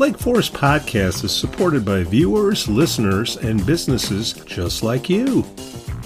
Lake Forest podcast is supported by viewers, listeners, and businesses just like you.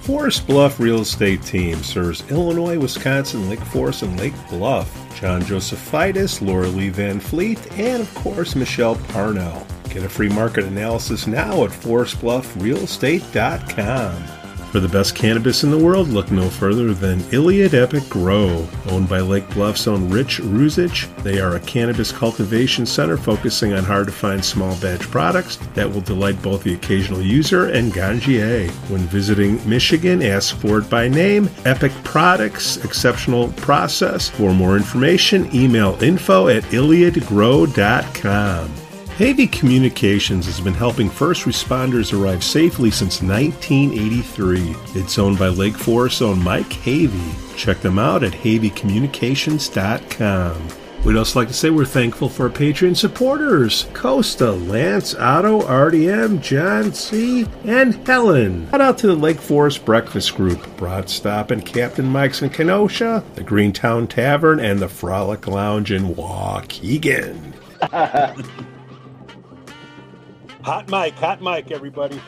Forest Bluff Real Estate Team serves Illinois, Wisconsin, Lake Forest, and Lake Bluff. John Josephitis, Laura Lee Van Fleet, and of course Michelle Parnell. Get a free market analysis now at forestbluffrealestate.com. For the best cannabis in the world, look no further than Iliad Epic Grow. Owned by Lake Bluff's own Rich Ruzich, they are a cannabis cultivation center focusing on hard to find small batch products that will delight both the occasional user and ganjier. When visiting Michigan, ask for it by name Epic Products, exceptional process. For more information, email info at iliadgrow.com. Havey Communications has been helping first responders arrive safely since 1983. It's owned by Lake Forest's own Mike Havey. Check them out at haveycommunications.com. We'd also like to say we're thankful for our Patreon supporters Costa, Lance, Otto, RDM, John C., and Helen. Shout out to the Lake Forest Breakfast Group, Broad Stop and Captain Mike's in Kenosha, the Greentown Tavern, and the Frolic Lounge in Waukegan. Hot mic, hot mic, everybody.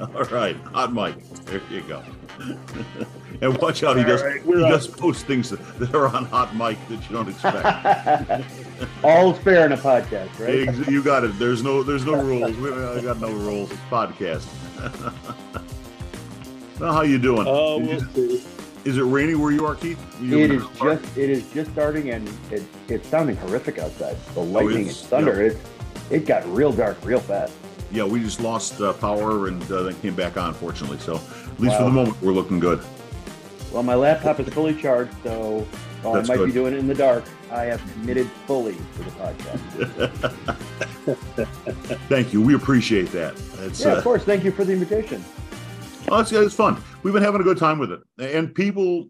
All right, hot mic. There you go. and watch out, he does right, he does post things that are on hot mic that you don't expect. All's fair in a podcast, right? You got it. There's no there's no rules. We I got no rules. It's podcast. well, how you doing? Uh, oh, Is we'll it- see. is it rainy where you are, Keith? You It in is the park? just it is just starting and it, it's sounding horrific outside. The oh, lightning and it's- thunder. It it got real dark real fast. Yeah, we just lost uh, power and uh, then came back on, fortunately. So at least for the moment, we're looking good. Well, my laptop is fully charged, so while That's I might be doing it in the dark, I have committed fully to the podcast. Thank you. We appreciate that. It's yeah, uh, of course. Thank you for the invitation. Well, it's, it's fun. We've been having a good time with it, and people,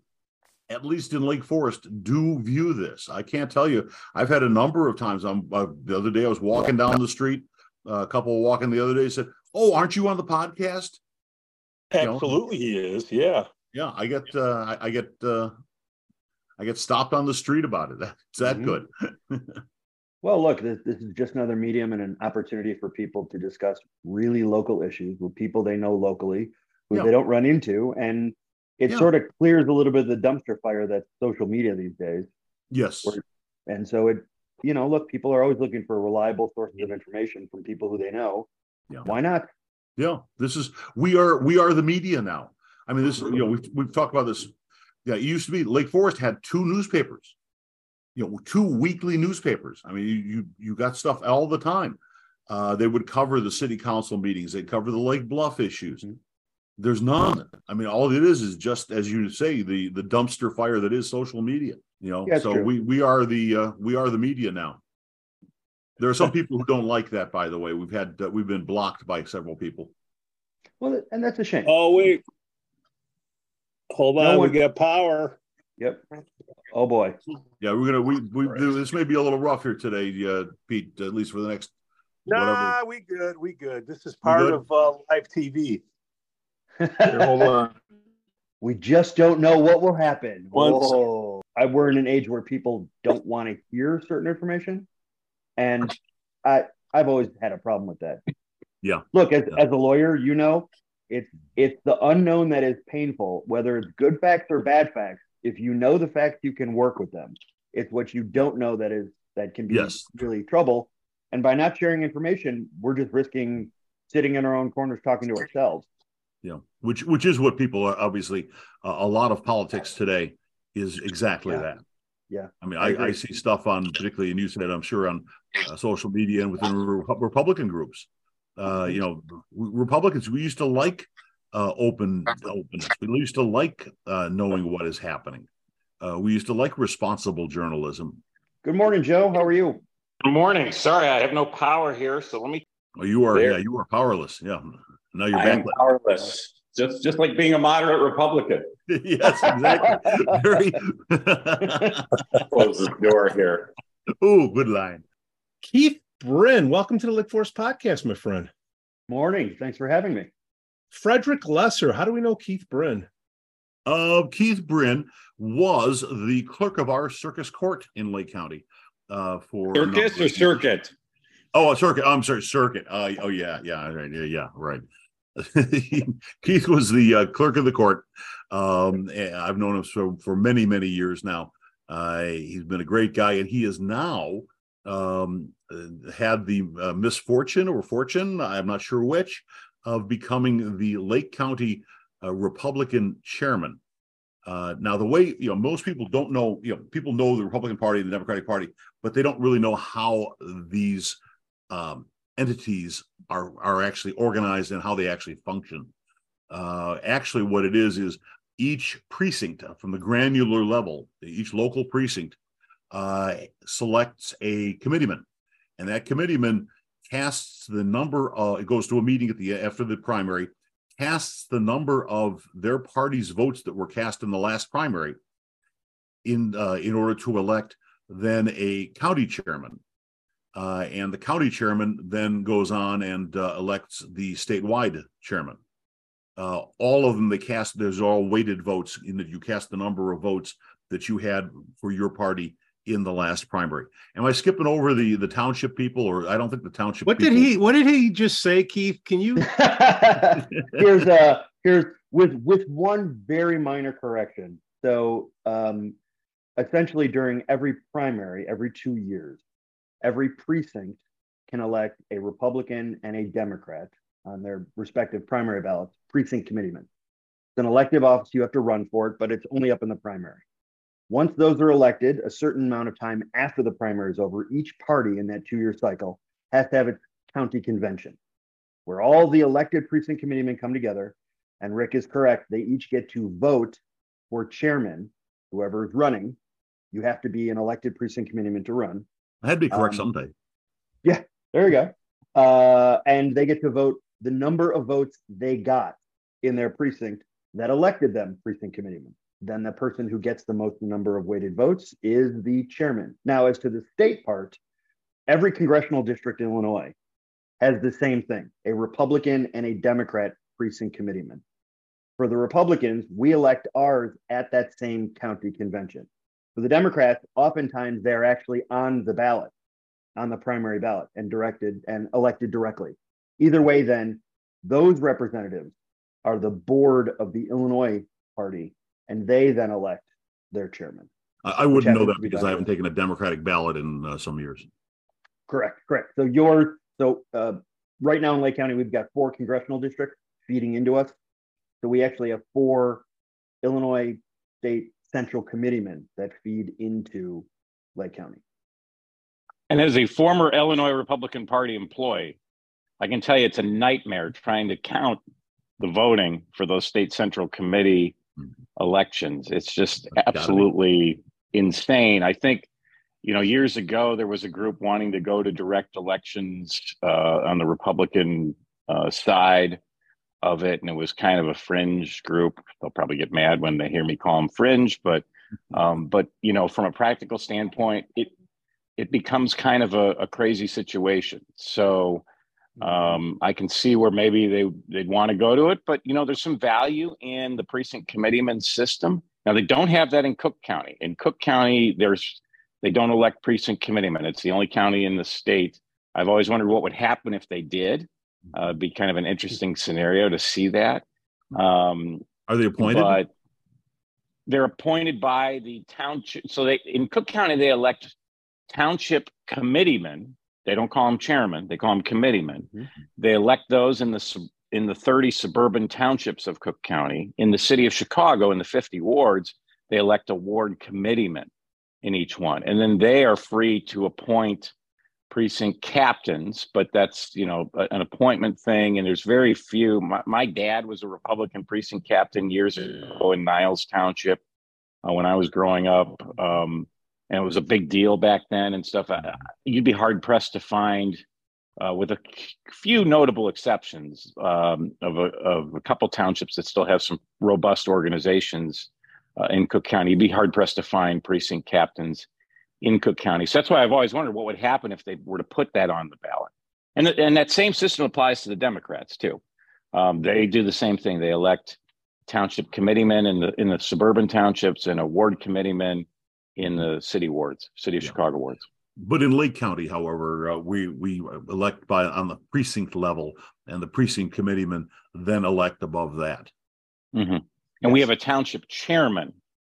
at least in Lake Forest, do view this. I can't tell you. I've had a number of times. I'm uh, the other day I was walking down the street. Uh, a couple walking the other day said, "Oh, aren't you on the podcast?" know? Absolutely, he is. Yeah. Yeah, I get, uh, I, I get, uh, I get stopped on the street about it. That's that Mhm. good. Well, look, this, this is just another medium and an opportunity for people to discuss really local issues with people they know locally who Yeah. they don't run into. And it Yeah. sort of clears a little bit of the dumpster fire that's social media these days. Yes. And so it, you know, look, people are always looking for reliable sources of information from people who they know. Yeah. Why not? Yeah, this is we are we are the media now. I mean, this you know we've we've talked about this. Yeah, it used to be Lake Forest had two newspapers, you know, two weekly newspapers. I mean, you you, you got stuff all the time. Uh, they would cover the city council meetings. They'd cover the Lake Bluff issues. Mhm. There's none. I mean, all it is is just as you say the the dumpster fire that is social media. You know, Yeah, so true. we we are the uh, we are the media now. There are some people who don't like that. By the way, we've had uh, we've been blocked by several people. Well, and that's a shame. Oh wait. Hold No on, one- we got power. Yep. Oh boy. Yeah, we're gonna we we Right. this may be a little rough here today, uh, Pete. At least for the next Nah, we good. We good. This is part of uh, live TV. Here, hold on. we just don't know what will happen. Once- Whoa. I, we're in an age where people don't want to hear certain information. And I, I've always had a problem with that. Yeah. Look, as, Yeah. as a lawyer, you know, it's it's the unknown that is painful, whether it's good facts or bad facts. If you know the facts, you can work with them. It's what you don't know that is that can be Yes. really trouble. And by not sharing information, we're just risking sitting in our own corners talking to ourselves. You know, which which is what people are obviously uh, a lot of politics today is exactly Yeah. that. Yeah. I mean, I I, I, see stuff on particularly, and you said I'm sure on uh, social media and within Re- Republican groups. Uh, you know, we- Republicans we used to like uh, open openness. We used to like uh, knowing what is happening. Uh, we used to like responsible journalism. Good morning, Joe. How are you? Good morning. Sorry, I have no power here, so let me. Oh, you are, There. yeah, you are powerless. Yeah. Now you're I am powerless. Just just like being a moderate Republican. yes, exactly. Very. Close the door here. oh, good line. Keith Brin, welcome to the Lake Forest podcast, my friend. Morning. Thanks for having me. Frederick Lesser, how do we know Keith Brin? Uh, Keith Brin was the clerk of our circus court in Lake County. Uh, for Circus or circuit? Oh, a circuit. I'm sorry, circuit. Uh, oh, yeah, yeah, right, yeah, yeah, right. Keith was the uh, clerk of the court. Um, I've known him for, for many, many years now. Uh, he's been a great guy, and he is now um, had the uh, misfortune or fortune, I'm not sure which, of becoming the Lake County uh, Republican chairman. Uh, now, the way you know, most people don't know. You know, people know the Republican Party, and the Democratic Party, but they don't really know how these um, entities are are actually organized and how they actually function. Uh, actually, what it is is each precinct from the granular level, each local precinct uh, selects a committeeman, and that committeeman casts the number. Uh, it goes to a meeting at the after the primary, casts the number of their party's votes that were cast in the last primary, in uh, in order to elect then a county chairman uh, and the county chairman then goes on and uh, elects the statewide chairman. Uh, all of them, they cast, there's all weighted votes in that you cast the number of votes that you had for your party in the last primary. Am I skipping over the the township people, or I don't think the township. What people... did he? What did he just say, Keith? Can you? here's a here's with with one very minor correction. So, um, essentially, during every primary, every two years, every precinct can elect a Republican and a Democrat on their respective primary ballots, precinct committeemen. It's an elective office, you have to run for it, but it's only up in the primary. Once those are elected, a certain amount of time after the primary is over, each party in that two year cycle has to have its county convention where all the elected precinct committeemen come together. And Rick is correct, they each get to vote for chairman, whoever is running. You have to be an elected precinct committeeman to run. I had to be correct Um, someday. Yeah, there you go. Uh, and they get to vote the number of votes they got in their precinct that elected them precinct committeeman. Then the person who gets the most number of weighted votes is the chairman. Now, as to the state part, every congressional district in Illinois has the same thing a Republican and a Democrat precinct committeeman. For the Republicans, we elect ours at that same county convention. For the Democrats, oftentimes they're actually on the ballot, on the primary ballot, and directed and elected directly. Either way, then those representatives are the board of the Illinois party, and they then elect their chairman. I, I wouldn't know that be because I haven't taken a Democratic ballot in uh, some years. Correct, correct. So your so uh, right now in Lake County, we've got four congressional districts feeding into us. So we actually have four Illinois state central committeemen that feed into Lake County. And as a former Illinois Republican Party employee, I can tell you it's a nightmare trying to count the voting for those state central committee elections. It's just Gotta absolutely insane. I think, you know, years ago there was a group wanting to go to direct elections uh, on the Republican uh, side of it, and it was kind of a fringe group. They'll probably get mad when they hear me call them fringe, but um, but you know, from a practical standpoint, it it becomes kind of a, a crazy situation. So um, I can see where maybe they they'd want to go to it, but you know, there's some value in the precinct committeeman system. Now they don't have that in Cook County. In Cook County, there's they don't elect precinct committeemen. It's the only county in the state. I've always wondered what would happen if they did. Uh, be kind of an interesting scenario to see that. Um, Are they appointed? but they're appointed by the township. So they in Cook County they elect township committeemen. They don't call them chairmen; they call them committeemen. Mhm. They elect those in the in the 30 suburban townships of Cook County. In the city of Chicago, in the 50 wards, they elect a ward committeeman in each one, and then they are free to appoint precinct captains but that's you know an appointment thing and there's very few. My, my dad was a republican precinct captain years ago in niles township uh, when i was growing up um, and it was a big deal back then and stuff. I, you'd be hard pressed to find uh, with a few notable exceptions um, of, a, of a couple townships that still have some robust organizations uh, in Cook County. You'd be hard pressed to find precinct captains in Cook County. So that's why I've always wondered what would happen if they were to put that on the ballot. And, and that same system applies to the Democrats too. Um, they do the same thing. They elect township committeemen in the in the suburban townships and a ward committeeman in the city wards, city of yeah. Chicago wards. But in Lake County, however, uh, we we elect by on the precinct level, and the precinct committeemen then elect above that. Mm-hmm. And yes. we have a township chairman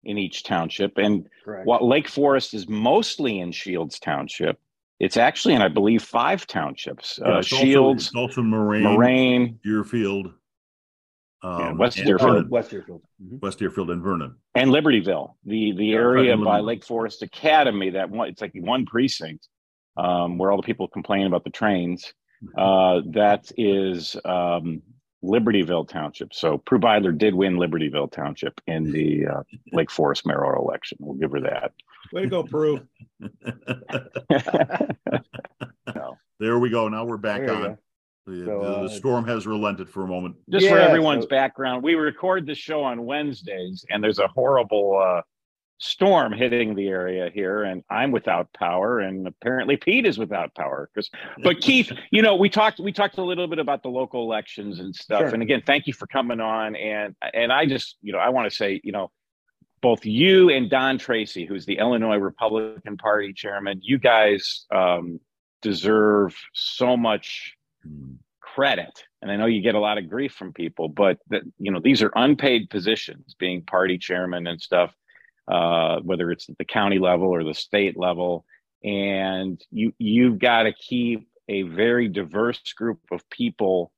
in each township. And Correct. while Lake Forest is mostly in Shields Township, it's actually in, I believe, five townships: yeah, uh, Shields, also, also Moraine, Moraine, Deerfield, um, yeah, West Deerfield, West Deerfield, mm-hmm. West Deerfield, and Vernon, and Libertyville, the the yeah, area by Lake Forest Academy. That one, it's like one precinct um, where all the people complain about the trains. Mm-hmm. Uh, that is um, Libertyville Township. So Prue Beidler did win Libertyville Township in the uh, Lake Forest mayoral election. We'll give her that. Way to go, Prue. no. There we go. Now we're back on. The, so, uh, the, storm has relented for a moment. Just yeah, for everyone's so, background, we record the show on Wednesdays, and there's a horrible uh, storm hitting the area here and i'm without power and apparently pete is without power because but keith you know we talked we talked a little bit about the local elections and stuff sure. and again thank you for coming on and and i just you know i want to say you know both you and don tracy who's the illinois republican party chairman you guys um, deserve so much credit and i know you get a lot of grief from people but that you know these are unpaid positions being party chairman and stuff uh, whether it's at the county level or the state level. And you you've got to keep a very diverse group of people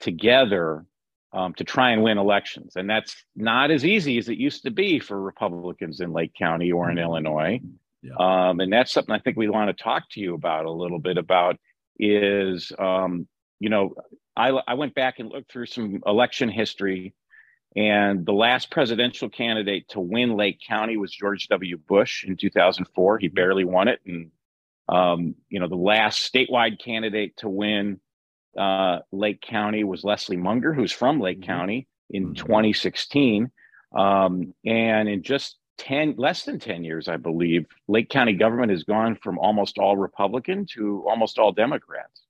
together um, to try and win elections. And that's not as easy as it used to be for Republicans in Lake County or in mm-hmm. Illinois. Yeah. Um, and that's something I think we want to talk to you about a little bit about is, um, you know, I, I went back and looked through some election history and the last presidential candidate to win Lake County was George W. Bush in 2004. He barely won it. And, um, you know, the last statewide candidate to win uh, Lake County was Leslie Munger, who's from Lake mm-hmm. County in mm-hmm. 2016. Um, and in just 10, less than 10 years, I believe, Lake County government has gone from almost all Republican to almost all Democrats.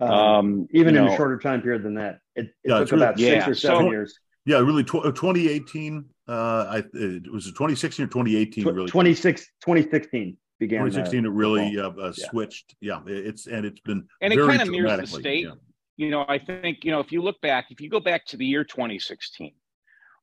Um, um, even in know, a shorter time period than that, it, it yeah, took about really, six yeah. or seven so, years yeah, really. Tw- 2018. Uh, I it was 2016 or 2018. Tw- really. 26, 2016 began. 2016. it really uh, uh, switched. Yeah. it's and it's been and it kind of mirrors the state. Yeah. You know, I think you know if you look back, if you go back to the year 2016,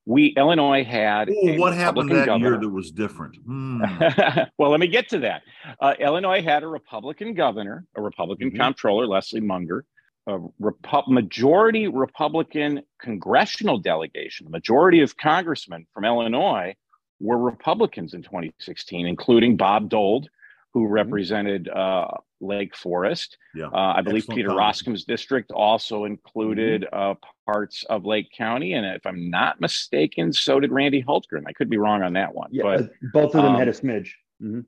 we Illinois had. Ooh, what happened that governor. year that was different? Hmm. well, let me get to that. Uh, Illinois had a Republican governor, a Republican mm-hmm. comptroller, Leslie Munger, a Repu- majority Republican congressional delegation, the majority of congressmen from Illinois were Republicans in 2016, including Bob Dold, who mm-hmm. represented uh, Lake Forest. Yeah. Uh, I believe Excellent Peter Roskam's district also included mm-hmm. uh, parts of Lake County, and if I'm not mistaken, so did Randy Hultgren. I could be wrong on that one, yeah, but both of them um, had a smidge. Mm-hmm.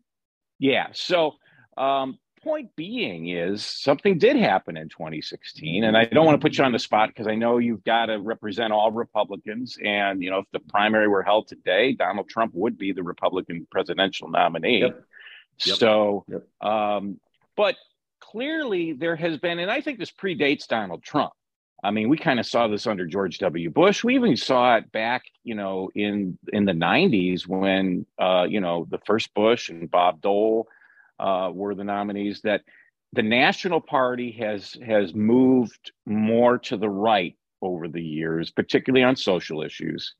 Yeah. So um, point being is something did happen in 2016 and i don't want to put you on the spot because i know you've got to represent all republicans and you know if the primary were held today donald trump would be the republican presidential nominee yep. Yep. so yep. Um, but clearly there has been and i think this predates donald trump I mean, we kind of saw this under George W. Bush. We even saw it back, you know, in in the '90s when, uh, you know, the first Bush and Bob Dole uh, were the nominees that the national party has has moved more to the right over the years particularly on social issues.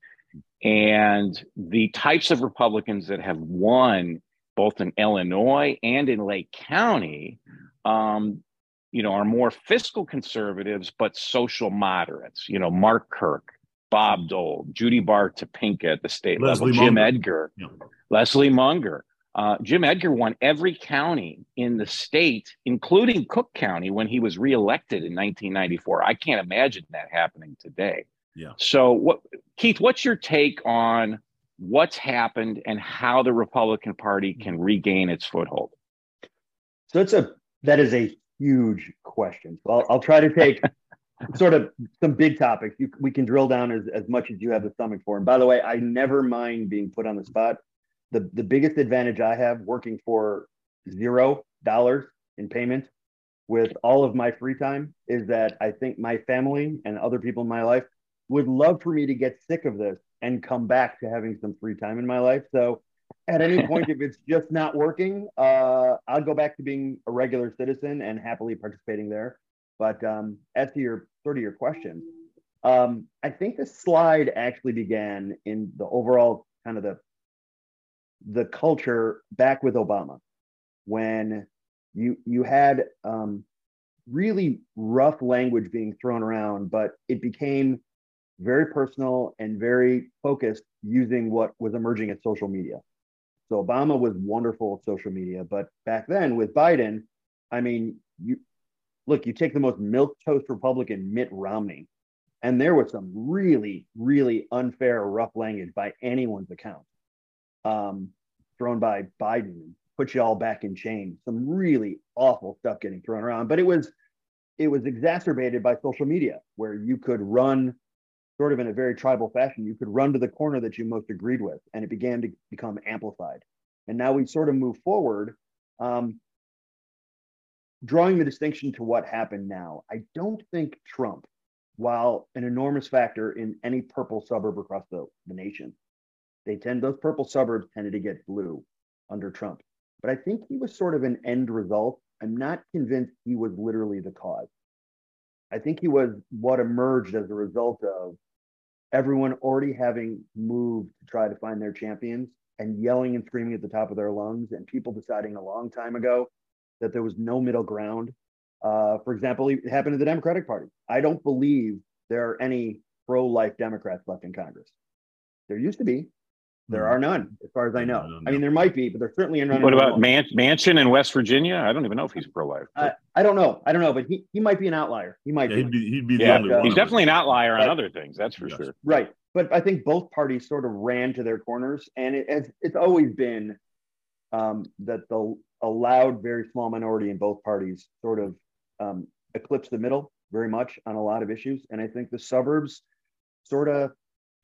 And the types of republicans that have won both in illinois and in lake county um, you know are more fiscal conservatives but social moderates. You know mark kirk bob dold judy baar topinka at the state leslie level jim edgar yeah. leslie munger uh, Jim Edgar won every county in the state, including Cook County, when he was reelected in 1994. I can't imagine that happening today. Yeah. So, what, Keith? What's your take on what's happened and how the Republican Party can regain its foothold? So it's a that is a huge question. So I'll, I'll try to take sort of some big topics. You, we can drill down as, as much as you have the stomach for. And by the way, I never mind being put on the spot. The, the biggest advantage I have working for zero dollars in payment with all of my free time is that I think my family and other people in my life would love for me to get sick of this and come back to having some free time in my life. So at any point, if it's just not working, uh, I'll go back to being a regular citizen and happily participating there. But um, as to your sort of your question, um, I think the slide actually began in the overall kind of the the culture back with Obama, when you you had um, really rough language being thrown around, but it became very personal and very focused using what was emerging at social media. So Obama was wonderful at social media, but back then with Biden, I mean, you look, you take the most milk toast Republican, Mitt Romney, and there was some really, really unfair, rough language by anyone's account, um, thrown by Biden and put you all back in chains. Some really awful stuff getting thrown around, but it was it was exacerbated by social media, where you could run sort of in a very tribal fashion. You could run to the corner that you most agreed with, and it began to become amplified. And now we sort of move forward. Um, drawing the distinction to what happened now, I don't think Trump, while an enormous factor in any purple suburb across the, the nation, they tend those purple suburbs tended to get blue under Trump. But I think he was sort of an end result. I'm not convinced he was literally the cause. I think he was what emerged as a result of everyone already having moved to try to find their champions and yelling and screaming at the top of their lungs, and people deciding a long time ago that there was no middle ground. Uh, for example, it happened to the Democratic Party. I don't believe there are any pro life Democrats left in Congress. There used to be. There hmm. are none, as far as I know. No, no, no. I mean, there might be, but there certainly are none. What about Man- Manchin in West Virginia? I don't even know if he's pro-life. Uh, I don't know. I don't know, but he, he might be an outlier. He might yeah, be. He'd be, he'd be yeah, he's definitely an outlier on other things. That's for yes. sure. Right, but I think both parties sort of ran to their corners, and it, it's, it's always been um, that the allowed very small minority in both parties sort of um, eclipsed the middle very much on a lot of issues, and I think the suburbs sort of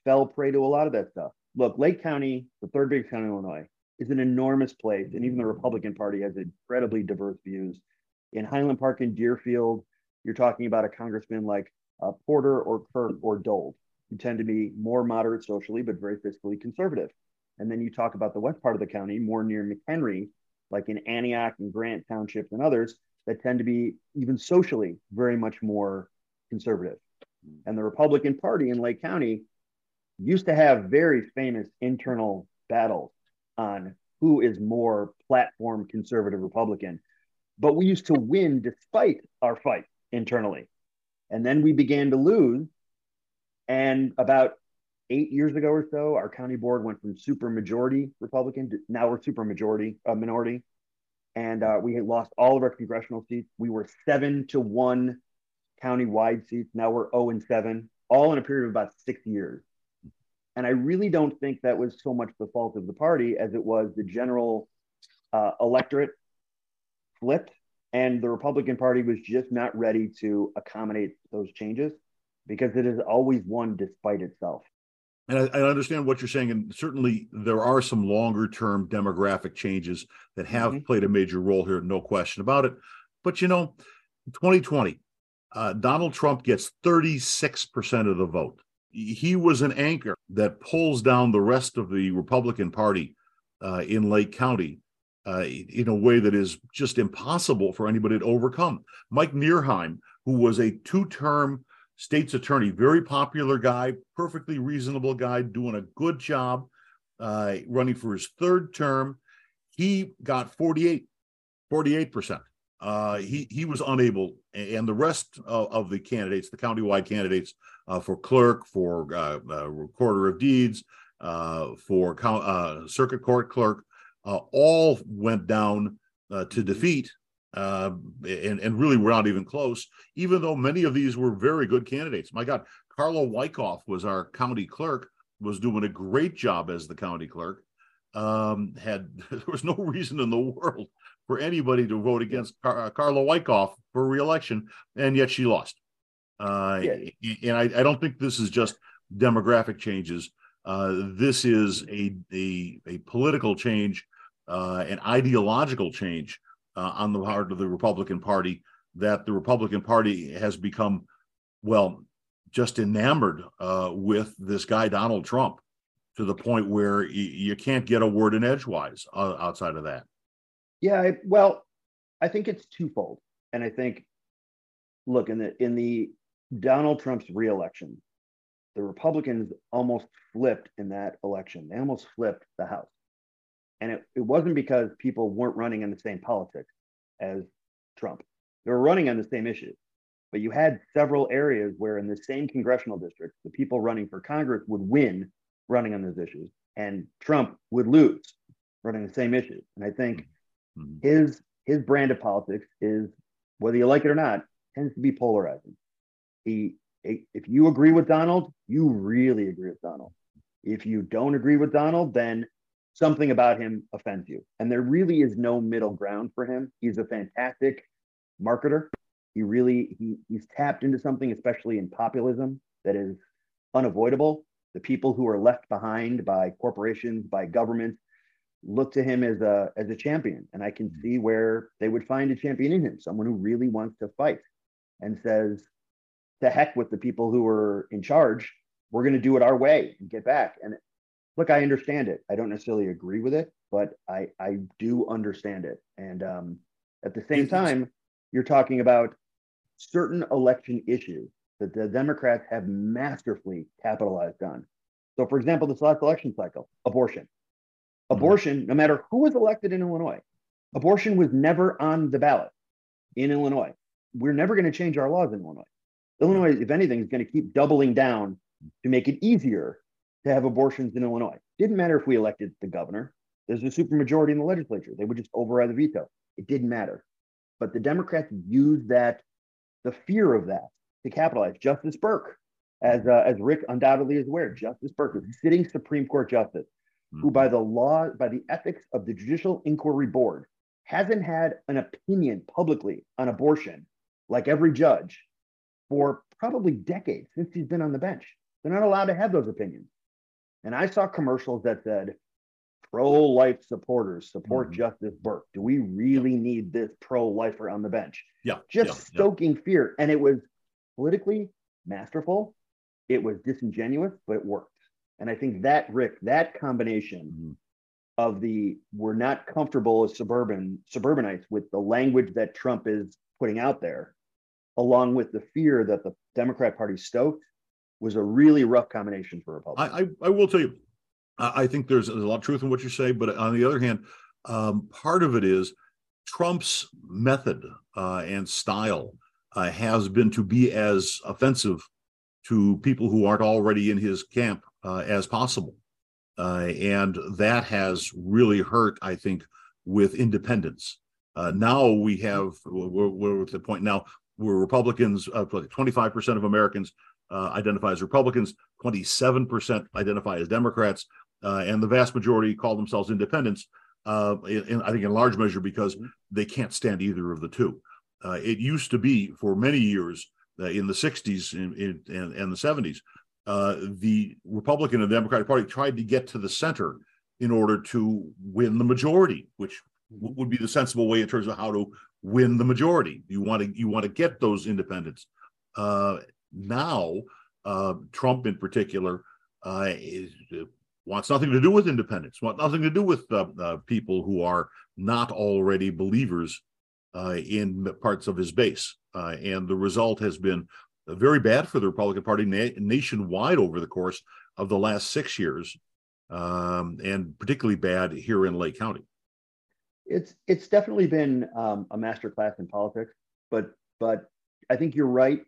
fell prey to a lot of that stuff look, Lake County, the third biggest county in Illinois, is an enormous place, and even the Republican Party has incredibly diverse views. In Highland Park and Deerfield, you're talking about a congressman like uh, Porter or Kirk or Dold, who tend to be more moderate socially, but very fiscally conservative. And then you talk about the west part of the county, more near McHenry, like in Antioch and Grant Township and others, that tend to be even socially very much more conservative. And the Republican Party in Lake County used to have very famous internal battles on who is more platform conservative Republican. But we used to win despite our fight internally. And then we began to lose. And about eight years ago or so, our county board went from super majority Republican to now we're super majority uh, minority. And uh, we had lost all of our congressional seats. We were seven to one county wide seats. Now we're 0 and seven, all in a period of about six years. And I really don't think that was so much the fault of the party as it was the general uh, electorate flipped, and the Republican Party was just not ready to accommodate those changes because it has always won despite itself. And I, I, understand what you're saying, and certainly there are some longer term demographic changes that have mm-hmm. played a major role here, no question about it. But you know, 2020, uh, Donald Trump gets 36% of the vote he was an anchor that pulls down the rest of the Republican Party uh, in Lake County uh, in a way that is just impossible for anybody to overcome. Mike Nerheim, who was a two term state's attorney, very popular guy, perfectly reasonable guy, doing a good job uh, running for his third term, he got 48, 48%. Uh, he he was unable, and the rest of, of the candidates, the countywide candidates for clerk, for uh, uh recorder of deeds, uh, for uh, circuit court clerk, all went down to defeat, and and really were not even close. Even though many of these were very good candidates. My God, Carla Wyckoff was our county clerk, was doing a great job as the county clerk. um, had there was no reason in the world for anybody to vote against Car- uh, Wyckoff for reelection, and yet she lost. Uh, yeah. And I, I, don't think this is just demographic changes. Uh, this is a, a, a political change, uh, an ideological change uh, on the part of the Republican Party that the Republican Party has become, well, just enamored uh, with this guy Donald Trump to the point where you can't get a word in edgewise uh, outside of that. Yeah, I, well, I think it's twofold, and I think, look in the in the Donald Trump's reelection, the Republicans almost flipped in that election. They almost flipped the House, and it, it wasn't because people weren't running in the same politics as Trump. They were running on the same issues. But you had several areas where, in the same congressional district, the people running for Congress would win running on those issues, and Trump would lose running the same issues. And I think mm-hmm. his his brand of politics is, whether you like it or not, tends to be polarizing. He, if you agree with Donald, you really agree with Donald. If you don't agree with Donald, then something about him offends you. And there really is no middle ground for him. He's a fantastic marketer. He really he, he's tapped into something, especially in populism, that is unavoidable. The people who are left behind by corporations, by governments, look to him as a as a champion. And I can mm-hmm. see where they would find a champion in him, someone who really wants to fight and says, to heck with the people who are in charge. We're going to do it our way and get back. And look, I understand it. I don't necessarily agree with it, but I I do understand it. And um, at the same time, you're talking about certain election issues that the Democrats have masterfully capitalized on. So, for example, this last election cycle, abortion. Abortion, mm-hmm. no matter who was elected in Illinois, abortion was never on the ballot in Illinois. We're never going to change our laws in Illinois. Illinois, if anything, is going to keep doubling down to make it easier to have abortions in Illinois. Didn't matter if we elected the governor. There's a supermajority in the legislature. They would just override the veto. It didn't matter. But the Democrats used that, the fear of that, to capitalize. Justice Burke, as uh, as Rick undoubtedly is aware, Justice Burke is sitting Supreme Court justice, mm-hmm. who by the law, by the ethics of the Judicial Inquiry Board, hasn't had an opinion publicly on abortion like every judge for probably decades since he's been on the bench. They're not allowed to have those opinions. And I saw commercials that said, pro-life supporters support mm-hmm. Justice Burke. Do we really yeah. need this pro-lifer on the bench? Yeah. Just yeah. stoking yeah. fear. And it was politically masterful. It was disingenuous, but it worked. And I think that, Rick, that combination mm-hmm. of the we're not comfortable as suburban suburbanites with the language that Trump is putting out there, along with the fear that the Democrat Party stoked, was a really rough combination for Republicans. I, I, I will tell you, I think there's, a lot of truth in what you say, but on the other hand, um, part of it is Trump's method uh, and style uh, has been to be as offensive to people who aren't already in his camp uh, as possible. Uh, and that has really hurt, I think, with independents. Uh, now we have, we're, we're, at the point now where Republicans, 25% uh, of Americans identify as Republicans, 27% identify as Democrats uh, and the vast majority call themselves independents. Uh, in, I think in large measure because mm-hmm. they can't stand either of the two. Uh, it used to be for many years uh, in the 60s in, in, and, and, the 70s, uh, the Republican and Democratic Party tried to get to the center in order to win the majority, which would be the sensible way in terms of how to win the majority. You want to you want to get those independents. Uh, now, uh, Trump in particular uh, is wants nothing to do with independence, wants nothing to do with uh, uh, people who are not already believers uh, in parts of his base. And the result has been very bad for the Republican Party na- nationwide over the course of the last six years, um, and particularly bad here in Lake County. It's it's definitely been um, a masterclass in politics, but but I think you're right.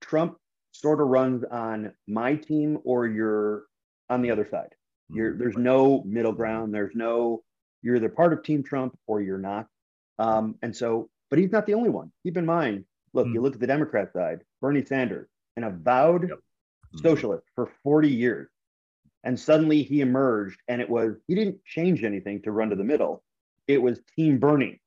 Trump sort of runs on my team or you're on the other side. You're, mm-hmm. there's no middle ground. There's no, you're either part of Team Trump or you're not. Um, and so, but he's not the only one. Keep in mind, look, mm-hmm. you look at the Democrat side, Bernie Sanders, an avowed yep. mm-hmm. socialist for 40 years, And suddenly he emerged, and it was, he didn't change anything to run to the middle. It was Team Bernie.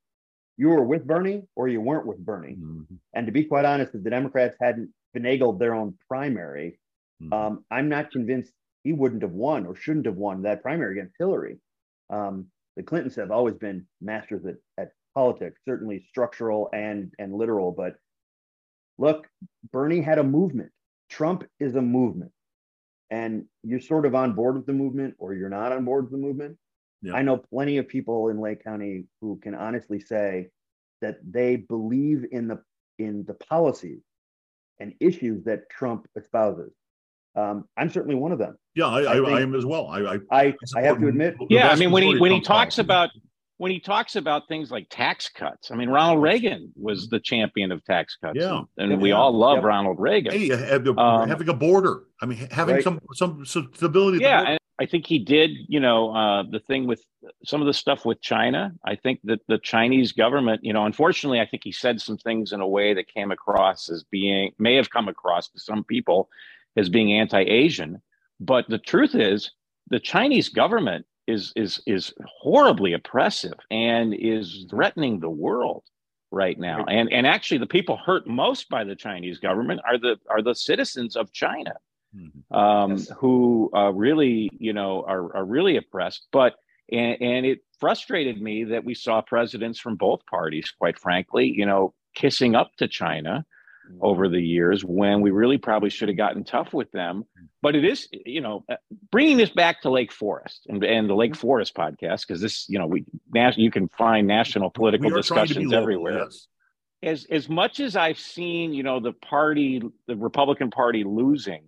You were with Bernie or you weren't with Bernie. Mm-hmm. And to be quite honest, if the Democrats hadn't finagled their own primary, mm-hmm. um, I'm not convinced he wouldn't have won or shouldn't have won that primary against Hillary. Um, the Clintons have always been masters at, at politics, certainly structural and and literal. But look, Bernie had a movement. Trump is a movement, and you're sort of on board with the movement, or you're not on board with the movement. Yeah. I know plenty of people in Lake County who can honestly say that they believe in the in the policies and issues that Trump espouses. Um, I'm certainly one of them. Yeah, I, I, I, I am as well. I, I, I, I have to admit. Yeah, I mean, when he when he talks about when he talks about things like tax cuts, I mean, Ronald Reagan was the champion of tax cuts. Yeah, and, and we yeah. all love Ronald Reagan. Hey, um, having a border. I mean, having right. some some stability. Yeah, I think he did. You know, uh, the thing with some of the stuff with China. I think that the Chinese government. You know, unfortunately, I think he said some things in a way that came across as being may have come across to some people as being anti-Asian. But the truth is, the Chinese government is is is horribly oppressive and is threatening the world right now. And and actually, the people hurt most by the Chinese government are the are the citizens of China. Um, yes. who uh, really you know are are really oppressed. But and, and it frustrated me that we saw presidents from both parties, quite frankly, you know, kissing up to China over the years when we really probably should have gotten tough with them. But it is, you know, uh, bringing this back to Lake Forest and, and the Lake Forest podcast, because this, you know, we you can find national political discussions everywhere. Yes. As as much as I've seen, you know, the party, the Republican Party losing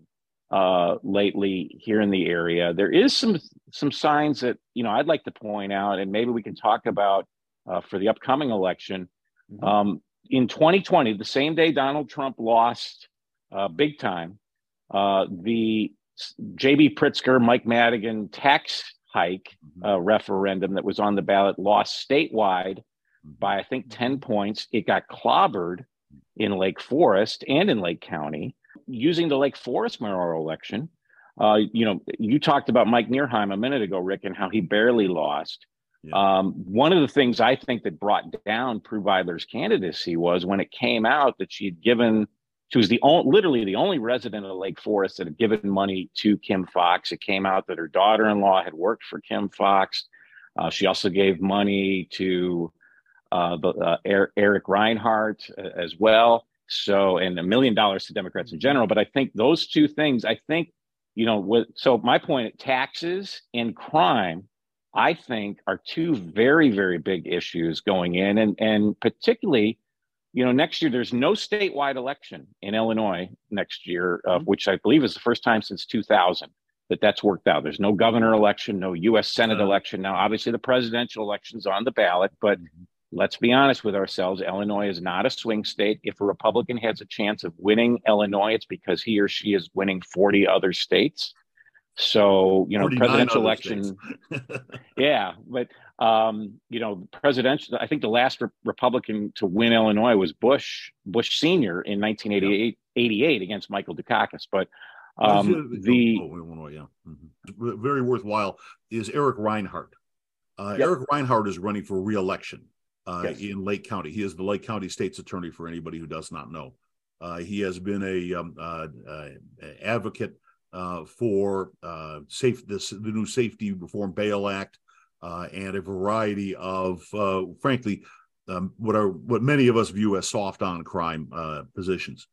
uh, lately here in the area, there is some some signs that you know I'd like to point out, and maybe we can talk about uh, for the upcoming election. Mm-hmm. Um, in 2020, the same day Donald Trump lost uh, big time, uh, the J.B. Pritzker, Mike Madigan tax hike mm-hmm. uh, referendum that was on the ballot lost statewide mm-hmm. by, I think, 10 points. It got clobbered in Lake Forest and in Lake County using the Lake Forest mayoral election. Uh, you know, you talked about Mike Nerheim a minute ago, Rick, and how he barely lost. Yeah. Um, one of the things I think that brought down Prue Beidler's candidacy was when it came out that she had given, she was the only, literally the only resident of Lake Forest that had given money to Kim Foxx. It came out that her daughter-in-law had worked for Kim Foxx. Uh, she also gave money to uh, the, uh, Eric Rinehart uh, as well. So, and a million dollars to Democrats in general. But I think those two things, I think, you know, with, so my point, taxes and crime I think are two very, very big issues going in. And, and particularly, you know, next year there's no statewide election in Illinois next year, uh, mm-hmm. which I believe is the first time since 2000 that that's worked out. There's no governor election, no U.S. Senate uh-huh. election. Now, obviously, the presidential election's on the ballot, but mm-hmm. Let's be honest with ourselves. Illinois is not a swing state. If a Republican has a chance of winning Illinois, it's because he or she is winning 40 other states. So, you know, presidential election. yeah. But, um, you know, presidential, I think the last re- Republican to win Illinois was Bush, Bush Sr. in 1988 yeah. 88 against Michael Dukakis. But um, the. Oh, Illinois, yeah. Mm-hmm. Very worthwhile is Eric Rinehart. Uh, yep. Eric Rinehart is running for reelection uh, yes. in Lake County. He is the Lake County State's Attorney for anybody who does not know. Uh, he has been a um, uh, uh, advocate uh, for uh, safe this the new Safety Reform Bail Act uh, and a variety of, uh, frankly, um, what are what many of us view as soft on crime uh, positions.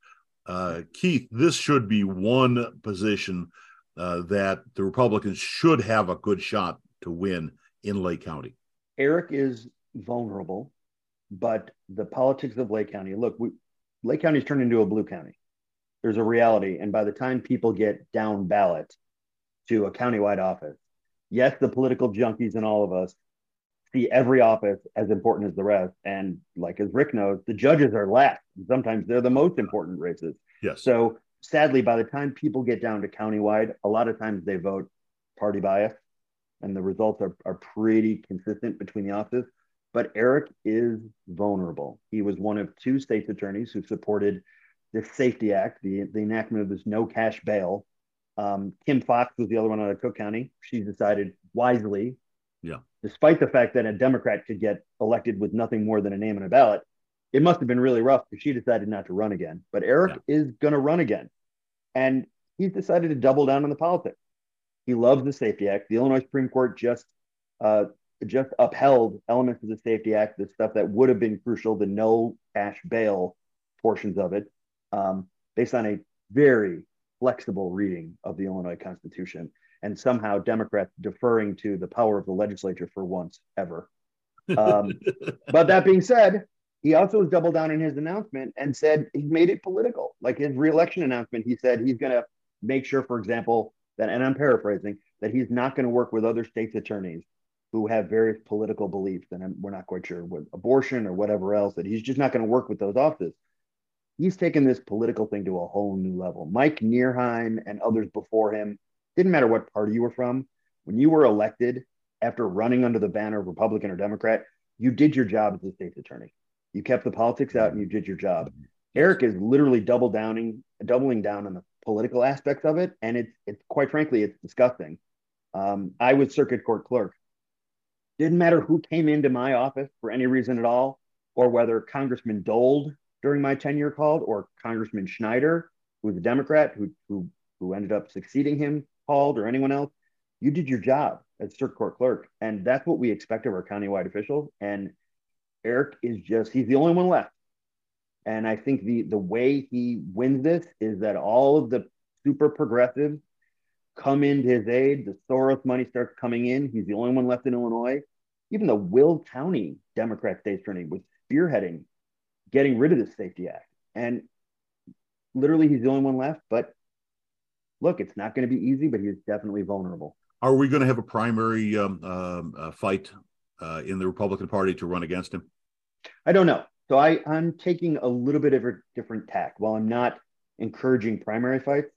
Uh, Keith, this should be one position that the Republicans should have a good shot to win in Lake County. Eric is vulnerable, but the politics of Lake County. Look, we, Lake County's turned into a blue county there's a reality. And by the time people get down ballot to a countywide office, yes, the political junkies and all of us see every office as important as the rest. And like as Rick knows, the judges are last. Sometimes they're the most important races. Yes. So sadly, by the time people get down to countywide, a lot of times they vote party bias, and the results are, are pretty consistent between the offices. But Eric is vulnerable. He was one of two state's attorneys who supported this Safety Act, the, the enactment of this no cash bail Um, Kim Foxx was the other one out of Cook County. She decided wisely, Yeah. despite the fact that a Democrat could get elected with nothing more than a name and a ballot, it must have been really rough because she decided not to run again. But Eric is going to run again. And he's decided to double down on the politics. He loves the Safety Act. The Illinois Supreme Court just uh, just upheld elements of the Safety Act, the stuff that would have been crucial, the no cash bail portions of it, um, based on a very flexible reading of the Illinois Constitution, and somehow Democrats deferring to the power of the legislature for once ever. Um, but that being said, he also has doubled down in his announcement and said he made it political. Like his reelection announcement, he said he's going to make sure, for example, that, and I'm paraphrasing, that he's not going to work with other states' attorneys who have various political beliefs, and we're not quite sure what abortion or whatever else, that he's just not going to work with those offices. He's taken this political thing to a whole new level. Mike Nerheim and others before him, didn't matter what party you were from, when you were elected after running under the banner of Republican or Democrat, you did your job as a state's attorney. You kept the politics out and you did your job. Eric is literally double downing, doubling down on the political aspects of it, and it's it's quite frankly it's disgusting. Um, I was circuit court clerk. Didn't matter who came into my office for any reason at all, or whether Congressman Dold during my tenure called, or Congressman Schneider, who was a Democrat who who who ended up succeeding him called, or anyone else. You did your job as circuit court clerk, and that's what we expect of our countywide officials. And Eric is just he's the only one left. And I think the the way he wins this is that all of the super progressives come into his aid. The Soros money starts coming in. He's the only one left in Illinois. Even the Will County Democrat state attorney was spearheading getting rid of the Safety Act. And literally, he's the only one left. But look, it's not going to be easy, but he's definitely vulnerable. Are we going to have a primary um, um, uh, fight uh, in the Republican Party to run against him? I don't know. So I, I'm taking a little bit of a different tack. While I'm not encouraging primary fights,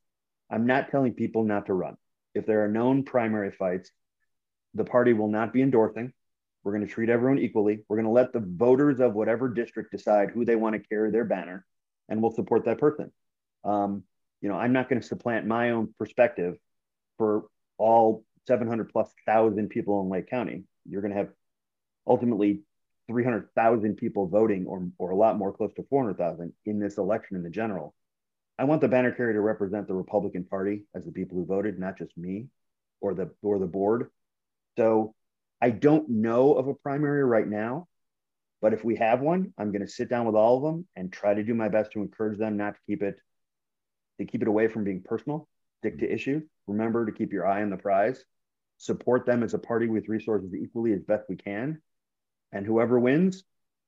I'm not telling people not to run. If there are known primary fights, the party will not be endorsing. We're going to treat everyone equally. We're going to let the voters of whatever district decide who they want to carry their banner, and we'll support that person. Um, you know, I'm not going to supplant my own perspective for all 700 plus thousand people in Lake County. You're going to have ultimately 300,000 people voting, or, or a lot more, close to 400,000 in this election in the general. I want the banner carrier to represent the Republican Party as the people who voted, not just me or the or the board. So I don't know of a primary right now, but if we have one, I'm going to sit down with all of them and try to do my best to encourage them not to keep it to keep it away from being personal, stick to mm-hmm. issues. Remember to keep your eye on the prize. Support them as a party with resources equally as best we can, and whoever wins,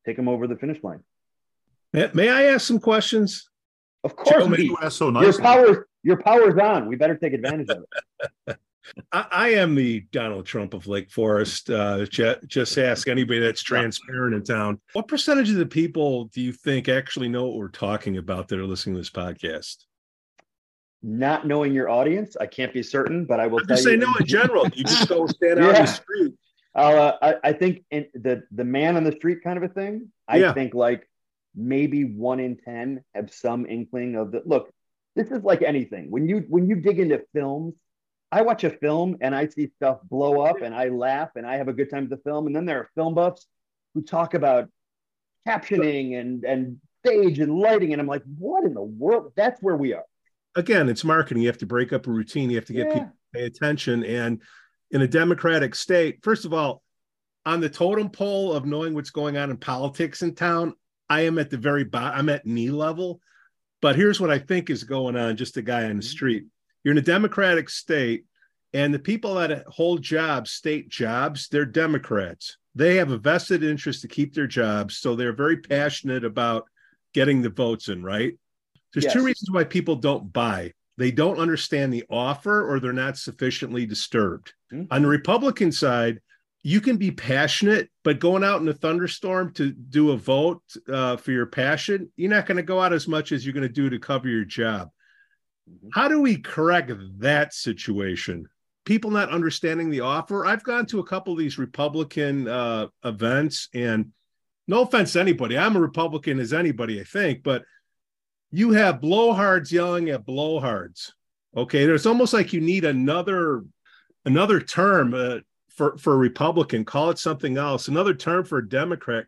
take them over the finish line. May I ask some questions? Of course, Joe, you so nicely. your power, your power's on. We better take advantage of it. I, I am the Donald Trump of Lake Forest. Uh, just, just ask anybody that's transparent in town. What percentage of the people do you think actually know what we're talking about that are listening to this podcast? Not knowing your audience, I can't be certain, but I will just you. saying, no, in general, you just go stand out on the street. Uh, I, I think in the the man on the street kind of a thing. I Yeah. think like maybe one in ten have some inkling of the look. This is like anything. When you when you dig into films, I watch a film and I see stuff blow up and I laugh and I have a good time with the film. And then there are film buffs who talk about captioning and and stage and lighting, and I'm like, what in the world? That's where we are. Again, it's marketing. You have to break up a routine. You have to get Yeah. people to pay attention. And in a democratic state, first of all, on the totem pole of knowing what's going on in politics in town, I am at the very bottom. I'm at knee level. But here's what I think is going on just a guy on the mm-hmm. street. You're in a democratic state, and the people that hold jobs, state jobs, they're Democrats. They have a vested interest to keep their jobs. So they're very passionate about getting the votes in, right? There's two reasons why people don't buy. They don't understand the offer or they're not sufficiently disturbed. Mhm. On the Republican side, you can be passionate, but going out in a thunderstorm to do a vote uh, for your passion, you're not going to go out as much as you're going to do to cover your job. Mhm. How do we correct that situation? People not understanding the offer. I've gone to a couple of these Republican uh, events, and no offense to anybody, I'm a Republican as anybody, I think, but you have blowhards yelling at blowhards. Okay, there's almost like you need another another term uh, for for a Republican. Call it something else. Another term for a Democrat.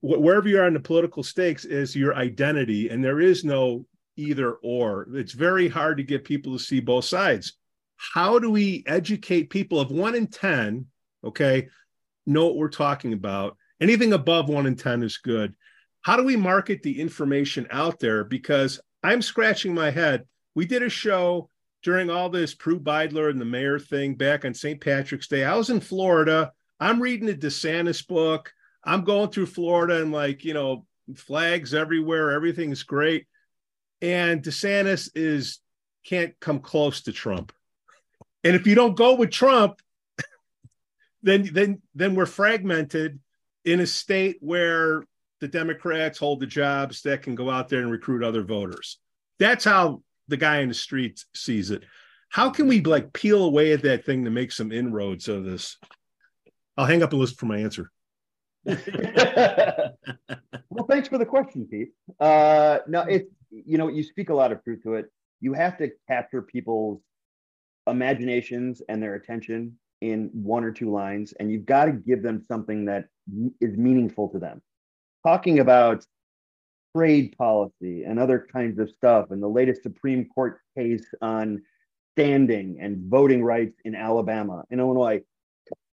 Wherever you are in the political stakes is your identity, and there is no either or. It's very hard to get people to see both sides. How do we educate people of one in ten? Okay, know what we're talking about. Anything above one in ten is good. How do we market the information out there? Because I'm scratching my head. We did a show during all this Prue Beidler and the mayor thing back on St. Patrick's Day. I was in Florida. I'm reading the DeSantis book. I'm going through Florida and like, you know, flags everywhere. Everything's great. And DeSantis is can't come close to Trump. And if you don't go with Trump, then then then we're fragmented in a state where the Democrats hold the jobs that can go out there and recruit other voters. That's how the guy in the street sees it. How can we like peel away at that thing to make some inroads of this? I'll hang up a list for my answer. well, thanks for the question, Pete. Uh, no, it's you know you speak a lot of truth to it. You have to capture people's imaginations and their attention in one or two lines, and you've got to give them something that is meaningful to them. Talking about trade policy and other kinds of stuff, and the latest Supreme Court case on standing and voting rights in Alabama, in Illinois.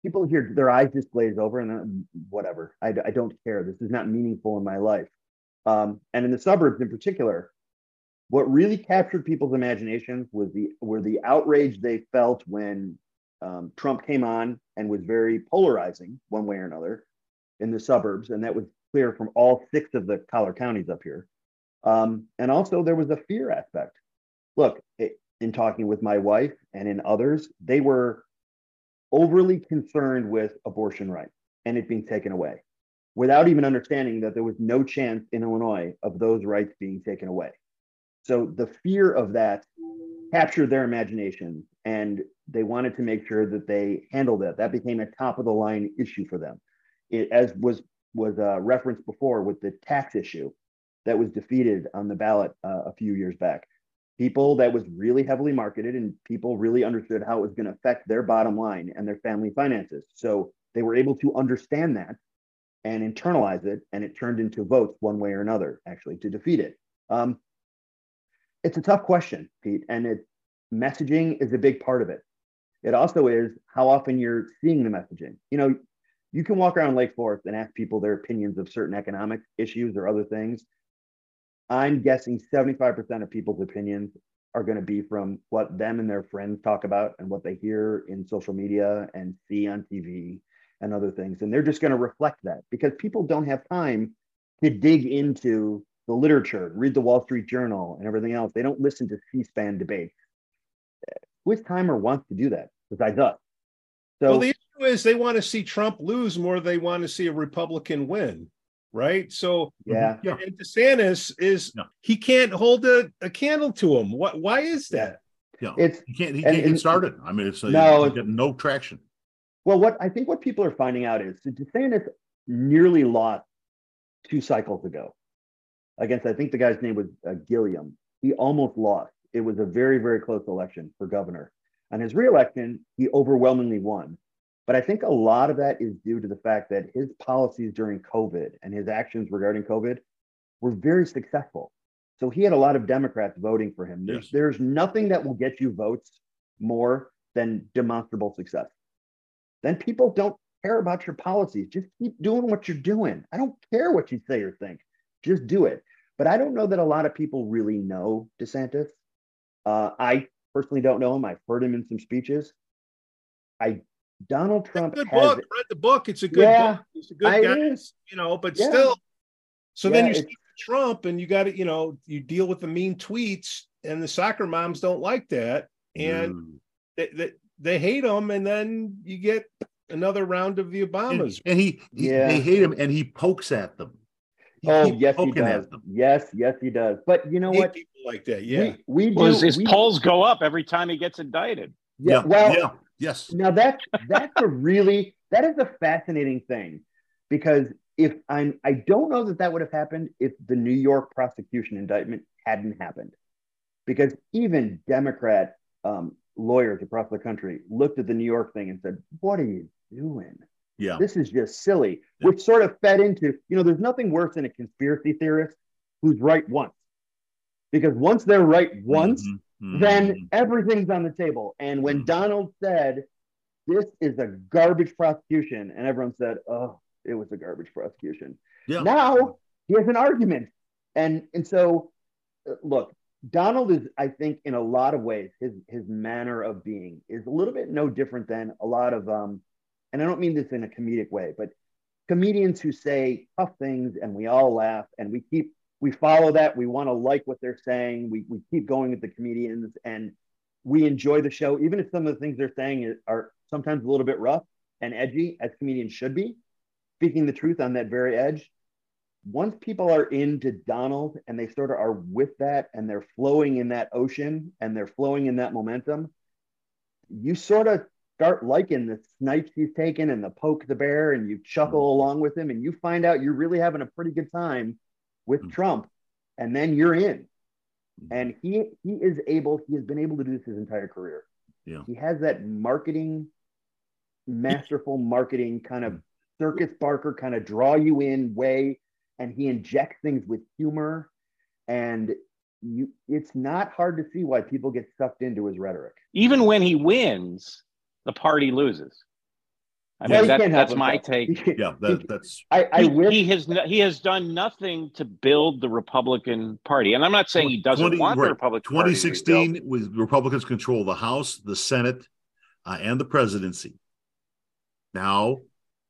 People hear their eyes just glaze over and whatever. I, I don't care. This is not meaningful in my life. Um, and in the suburbs in particular, what really captured people's imaginations was the were the outrage they felt when um, Trump came on and was very polarizing one way or another in the suburbs, and that was clear from all six of the collar counties up here. Um, and also, there was a fear aspect. Look, it, in talking with my wife and in others, they were overly concerned with abortion rights and it being taken away without even understanding that there was no chance in Illinois of those rights being taken away. So the fear of that captured their imagination and they wanted to make sure that they handled it. That became a top of the line issue for them. It, as was was uh, referenced before with the tax issue that was defeated on the ballot uh, a few years back. People that was really heavily marketed and people really understood how it was going to affect their bottom line and their family finances. So they were able to understand that and internalize it, and it turned into votes one way or another, actually, to defeat it. Um, it's a tough question, Pete, and it messaging is a big part of it. It also is how often you're seeing the messaging. You know, you can walk around Lake Forest and ask people their opinions of certain economic issues or other things. I'm guessing 75% of people's opinions are going to be from what them and their friends talk about and what they hear in social media and see on TV and other things. And they're just going to reflect that because people don't have time to dig into the literature, read the Wall Street Journal and everything else. They don't listen to C SPAN debates. Who has time or wants to do that besides us? So, well, the issue is they want to see Trump lose more. They want to see a Republican win, right? So yeah, yeah. And DeSantis is no. he can't hold a, a candle to him. What? Why is that? Yeah, it's he can't. He can't and, get started. I mean, it's a, no, get no traction. Well, what I think what people are finding out is that DeSantis nearly lost two cycles ago against. I think the guy's name was uh, Gillum. He almost lost. It was a very very close election for governor. On his reelection, he overwhelmingly won. But I think a lot of that is due to the fact that his policies during COVID and his actions regarding COVID were very successful. So he had a lot of Democrats voting for him. There's, yes. there's nothing that will get you votes more than demonstrable success. Then people don't care about your policies. Just keep doing what you're doing. I don't care what you say or think. Just do it. But I don't know that a lot of people really know DeSantis. Uh, I personally don't know him. I've heard him in some speeches. I Donald Trump good has book. Read the book. It's a good yeah, book. He's a good I guy, is. you know. But yeah. still, so yeah, then you see Trump, and you got to, you know, you deal with the mean tweets, and the soccer moms don't like that, and mm. they, they, they hate him, and then you get another round of the Obamas, and, and he, he yeah. they hate him, and he pokes at them. He oh yes, he does. Yes, yes, he does. But you know what? People like that, yeah. We, we do. Well, his, his we, polls go up every time he gets indicted. Yeah. Well, yeah. Yes. Now that's that's a really that is a fascinating thing because if I'm I don't know that that would have happened if the New York prosecution indictment hadn't happened because even Democrat um, lawyers across the country looked at the New York thing and said, "What are you doing? Yeah. This is just silly." Yeah. Which sort of fed into, you know, there's nothing worse than a conspiracy theorist who's right once, because once they're right once, Mhm, mhm. then everything's on the table. And when Mhm. Donald said, "This is a garbage prosecution," and everyone said, "Oh, it was a garbage prosecution." Yeah. Now he has an argument, and and so uh, look, Donald is, I think, in a lot of ways, his his manner of being is a little bit no different than a lot of, um, and I don't mean this in a comedic way, but comedians who say tough things and we all laugh and we keep we follow that we want to like what they're saying we, we keep going with the comedians and we enjoy the show even if some of the things they're saying are sometimes a little bit rough and edgy as comedians should be. Speaking the truth on that very edge once people are into donald and they sort of are with that and they're flowing in that ocean and they're flowing in that momentum you sort of start liking the snipes he's taken and the poke the bear and you chuckle along with him and you find out you're really having a pretty good time with Mhm. Trump and then you're in Mhm. and he he is able he has been able to do this his entire career Yeah. he has that marketing masterful marketing kind of circus barker kind of draw you in way and he injects things with humor and you it's not hard to see why people get sucked into his rhetoric Even when he wins, the party loses. I Well, mean, he that, that's my himself. take. Yeah, that, that's I, I he, wish he has he has done nothing to build the Republican Party, and I'm not saying he doesn't 20 want right. the Republican Party. to be built. 2016 with Republicans control the House, the Senate, uh, and the presidency. Now,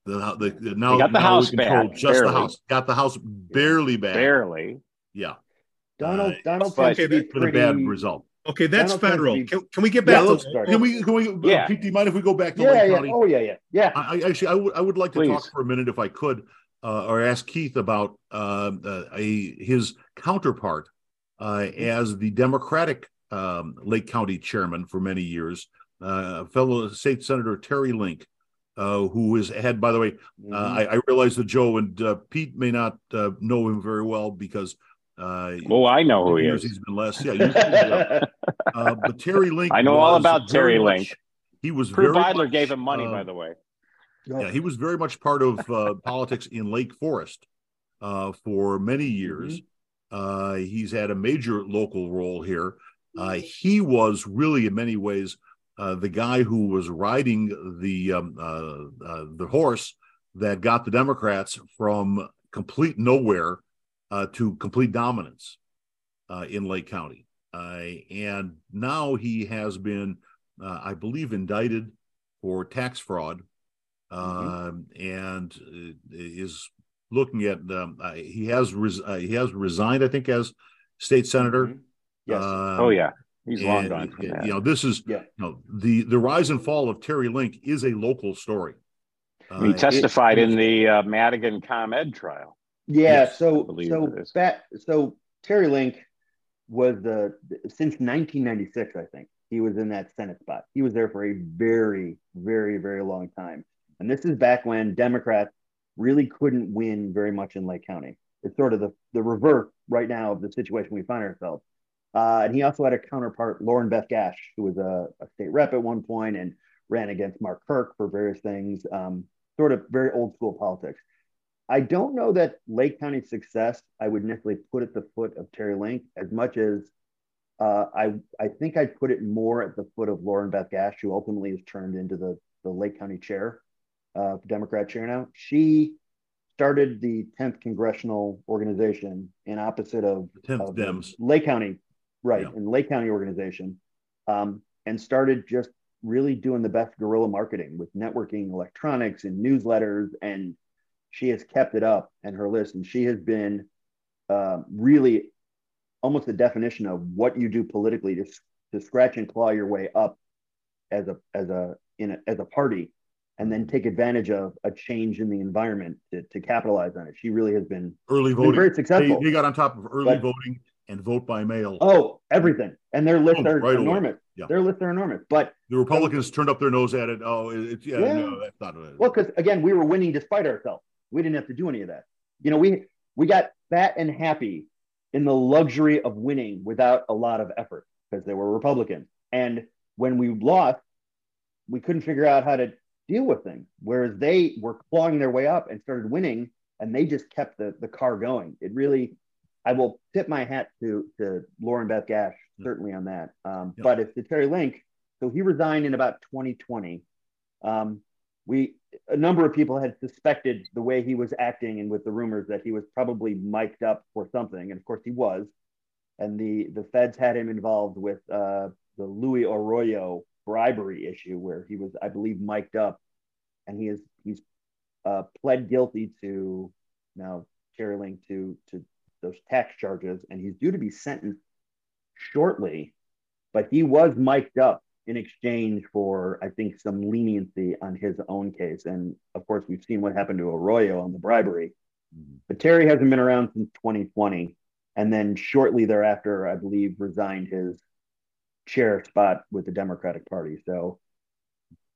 the, the, the now got the now House back, just barely. the House. Got the House barely back. barely. Yeah, Donald Uh, Donald but- tends to be with a bad result. Okay, that's Donald federal. needs- Can, can we get back let's, to start. can we? Can we? uh, Yeah. Pete, do you mind if we go back to Yeah, Lake yeah. County? Oh yeah, yeah, yeah. I, I actually, I would, I would like to Please. talk for a minute, if I could, uh, or ask Keith about uh, uh, a, his counterpart uh, as the Democratic um, Lake County chairman for many years, uh, fellow state senator Terry Link, uh, who is had, by the way, Mhm. uh, I, I realize that Joe and uh, Pete may not uh, know him very well because. Uh, Oh, I know who he years is. He's been less, yeah. you- Uh, but Terry Link, I know all about Terry much- Link. He was Prue very Beidler much, gave him money, uh, by the way. yeah, he was very much part of uh, politics in Lake Forest uh, for many years. Uh, he's had a major local role here. Uh, he was really, in many ways, uh, the guy who was riding the um, uh, uh, the horse that got the Democrats from complete nowhere uh, to complete dominance uh, in Lake County. Uh, and now he has been, uh, I believe, indicted for tax fraud um, and is looking at. Um, uh, he has res- uh, he has resigned, I think, as state senator. Mhm. Yes. Um, oh yeah, he's long and, gone from that. You know, this is Yeah. you know the the rise and fall of Terry Link is a local story. he Uh, testified it- in the uh, Madigan ComEd trial. Yeah, Yes, so so that so Terry Link was the since 1996, I think he was in that Senate spot. He was there for a very, very, very long time, and this is back when Democrats really couldn't win very much in Lake County. It's sort of the the reverse right now of the situation we find ourselves. Uh, and he also had a counterpart, Lauren Beth Gash, who was a, a state rep at one point and ran against Mark Kirk for various things. Um, sort of very old school politics. I don't know that Lake County's success I would necessarily put at the foot of Terry Link as much as uh, I I think I'd put it more at the foot of Lauren Beth Gash, who ultimately has turned into the the Lake County chair, uh, Democrat chair now. She started the 10th congressional organization in opposite of, The 10th of Dems. Lake County, right, Yeah. in Lake County organization, um, and started just really doing the best guerrilla marketing with networking, electronics, and newsletters. And she has kept it up and her list, and she has been uh, really almost the definition of what you do politically to, to scratch and claw your way up as a as a in a, as a party and then take advantage of a change in the environment to, to capitalize on it. She really has been, early been voting. very They, successful. they got on top of early But- voting and vote by mail. Oh, everything. And their lists Oh, are right away. enormous. Yeah. Their lists are enormous. But The Republicans turned up their nose at it. Oh, it- it's yeah, Yeah. no, that's not it. well, because again, we were winning despite ourselves. We didn't have to do any of that. You know, we we got fat and happy in the luxury of winning without a lot of effort because they were Republicans. And when we lost, we couldn't figure out how to deal with things. Whereas they were clawing their way up and started winning, and they just kept the, the car going. It really, I will tip my hat to to Lauren Beth Gash certainly on that. Um. But if the Terry Link, so he resigned in about 2020. Um, we a number of people had suspected the way he was acting and with the rumors that he was probably mic'd up for something, and of course he was. And the the feds had him involved with uh, the Luis Arroyo bribery issue, where he was, I believe, mic'd up, and he is he's uh, pled guilty to now Terry Link to to those tax charges, and he's due to be sentenced shortly. But he was mic'd up in exchange for, I think, some leniency on his own case. And of course, we've seen what happened to Arroyo on the bribery. But Terry hasn't been around since 2020. And then shortly thereafter, I believe, resigned his chair spot with the Democratic Party. So,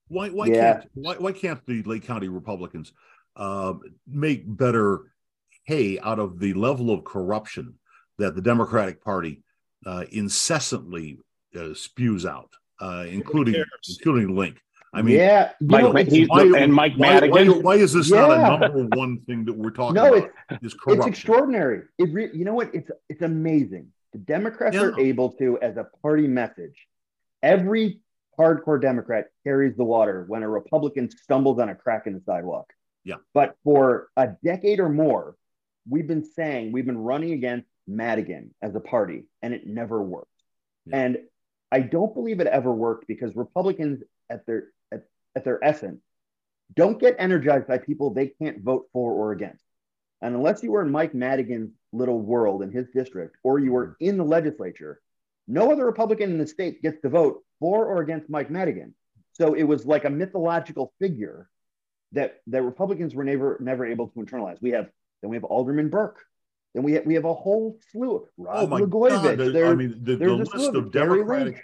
Why why Yeah. can't why, why can't the Lake County Republicans uh, make better hay out of the level of corruption that the Democratic Party uh, incessantly uh, spews out, uh, including including Link. I mean, yeah, Mike, it's- he's why, and Mike why, why, Madigan. why is this not a number one thing that we're talking No, about? Corruption. It's extraordinary. It re- you know what? It's it's amazing. The Democrats Yeah. are able to, as a party message, every hardcore Democrat carries the water when a Republican stumbles on a crack in the sidewalk. Yeah. But for a decade or more, we've been saying we've been running against Madigan as a party, and it never worked. Yeah. And I don't believe it ever worked because Republicans, at their at, at their essence, don't get energized by people they can't vote for or against. And unless you were in Mike Madigan's little world in his district, or you were mm-hmm. in the legislature, no other Republican in the state gets to vote for or against Mike Madigan. So it was like a mythological figure that that Republicans were never never able to internalize. We have then we have Alderman Burke. Then we have, we have a whole slew. Rod Oh my Blagojevich. God! the- There's- I mean, the, the slew list of Democratic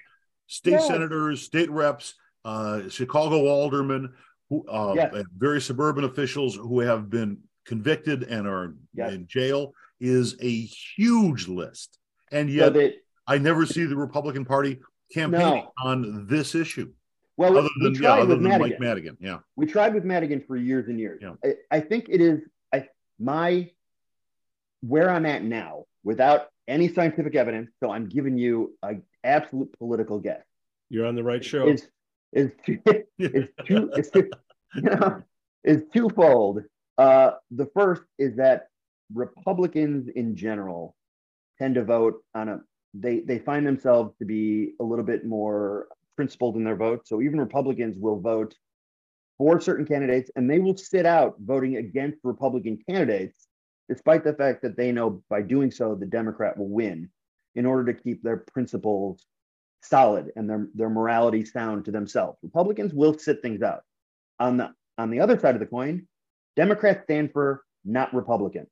state Yes. senators, state reps, uh, Chicago aldermen, who uh, Yes. various suburban officials who have been convicted and are Yes. in jail is a huge list. And So yet, that, I never see the Republican Party campaigning No. on this issue, well, other we than yeah, tried other with than Madigan. Mike Madigan. Yeah, we tried with Madigan for years and years. Yeah. I, I think it is my where I'm at now without any scientific evidence. So I'm giving you an absolute political guess. You're on the right show. Is is is two is, two, you know, is twofold. Uh, the first is that Republicans in general tend to vote on a they they find themselves to be a little bit more principled in their vote. So even Republicans will vote for certain candidates and they will sit out voting against Republican candidates, despite the fact that they know by doing so the Democrat will win in order to keep their principles solid and their, their morality sound to themselves. Republicans will sit things out. On the on the other side of the coin, Democrats stand for not Republican.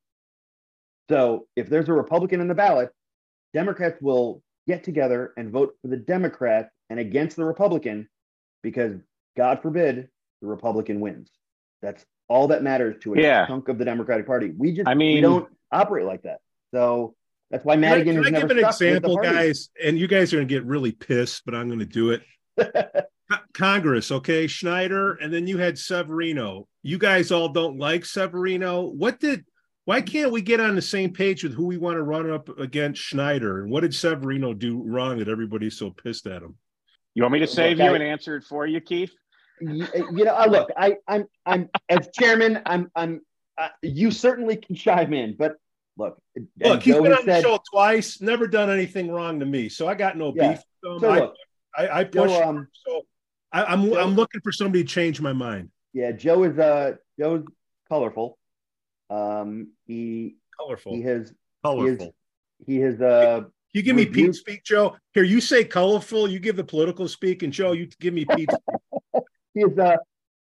So if there's a Republican in the ballot, Democrats will get together and vote for the Democrat and against the Republican because God forbid the Republican wins. That's all that matters to a Yeah. chunk of the Democratic Party. We just I mean, we mean- don't operate like that. So that's why Can I, Madigan can I never give an stuck with the example, guys? And you guys are going to get really pissed, but I'm going to do it. Congress, okay, Schneider, and then you had Severino. You guys all don't like Severino. What did? Why can't we get on the same page with who we want to run up against Schneider? And what did Severino do wrong that everybody's so pissed at him? You want me to save Look, you and answer it for you, Keith? You, you know, uh, look, I, I'm, I'm as chairman, I'm, I'm, uh, you certainly can chime in, but look, Look, he's been on the said, show twice, never done anything wrong to me, so I got no Yeah. beef. him. so I, look, I, I push. Joe, um, so I, I'm Joe- I'm looking for somebody to change my mind. yeah, Joe is, uh, Joe's colorful. Um, he, Colorful. he has, he colorful. has, he has, uh, You give me Pete speak, Joe. Here, you say colorful. You give the political speak, and Joe, you give me Pete. he is, uh,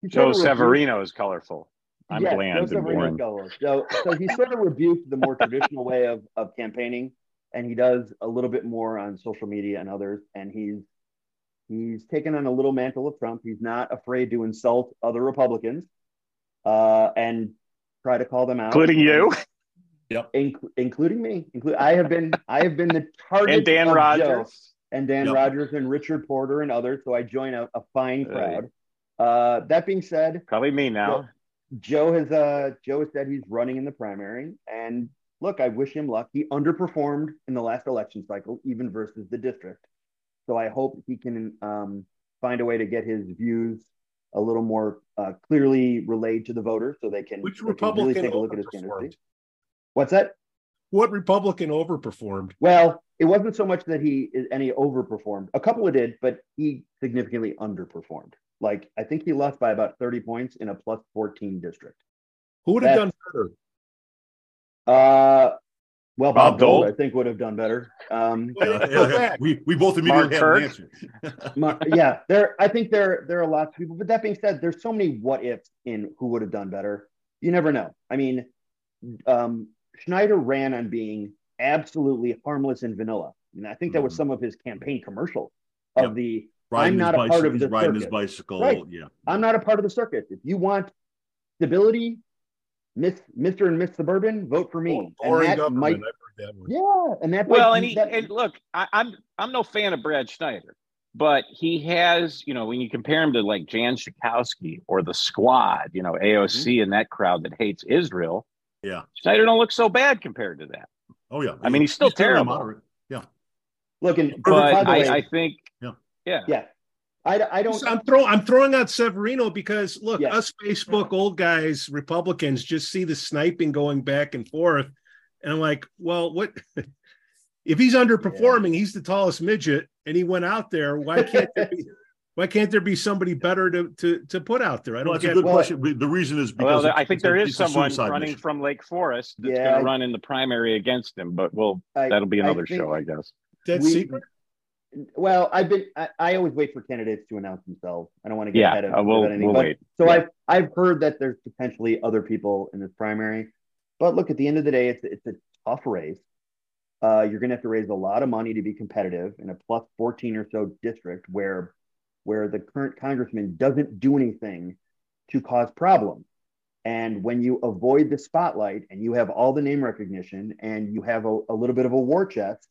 Joe sort of rebuked- Severino is colorful. I'm Yes, bland Joe and boring. colorful. So, so he sort of rebuked the more traditional way of, of campaigning, and he does a little bit more on social media and others. And he's he's taken on a little mantle of Trump. He's not afraid to insult other Republicans, uh, and try to call them out, Including you Inc- including me. Include I have been I have been the target and Dan of Joe. Rogers. and Dan Yep. Rogers and Richard Porter and others. So I join a, a fine crowd. Uh, that being said, Probably me now. Joe has uh Joe has said he's running in the primary, and look, I wish him luck. He underperformed in the last election cycle, even versus the district. So I hope he can um, find a way to get his views a little more uh, clearly relayed to the voters, so they can, Which they can Republican take a look at his candidacy. What's that? What Republican overperformed? Well, it wasn't so much that he any overperformed. A couple of did, but he significantly underperformed. Like I think he lost by about 30 points in a plus 14 district. Who would have done better? Uh, well, Bob, Bob Dold, Dold? I think would have done better. Um, Yeah, yeah, we we both Mark immediately have an answer. my- yeah, there. I think there there are lots of people. But that being said, there's so many what ifs in who would have done better. You never know. I mean, um, Schneider ran on being absolutely harmless and vanilla, and I think that was Mhm. some of his campaign commercials of Yep. the Riding not his a part bicycle, of the riding his bicycle. Right. Yeah. I'm not a part of the circus. If you want stability, Miss Mr. and Miss Suburban, vote for me. And Boring that government. might, I've heard that one. yeah, and that Well, might- and he that- and look, I, I'm I'm no fan of Brad Schneider, but he has, you know, when you compare him to like Jan Schakowsky or the Squad, you know, AOC Mm-hmm. and that crowd that hates Israel, Yeah. Schneider don't look so bad compared to that. Oh yeah. I mean, he's still very terrible. moderate. look, and But by the way, I, I think, Yeah. yeah, yeah, I, I don't. I'm throwing I'm throwing out Severino because look, Yeah. us Facebook old guys, Republicans, just see the sniping going back and forth, and I'm like, well, what if he's underperforming? He's the tallest midget, and he went out there. Why can't there be, why can't there be somebody better to to to put out there? I Well, don't that's a good Well- question. The reason is because Well, it's- I think there is someone running mission. from Lake Forest that's Yeah, going to run in the primary against him, but we'll I- that'll be another think- show, I guess. Dead we- secret. Well, I've been. I, I always wait for candidates to announce themselves. I don't want to get Yeah, ahead of, uh, we'll- anything. we'll but, wait. So Yeah. I've I've heard that there's potentially other people in this primary, but look, at the end of the day, it's it's a tough race. Uh, you're going to have to raise a lot of money to be competitive in a plus 14 or so district where where the current congressman doesn't do anything to cause problems. And when you avoid the spotlight and you have all the name recognition and you have a, a little bit of a war chest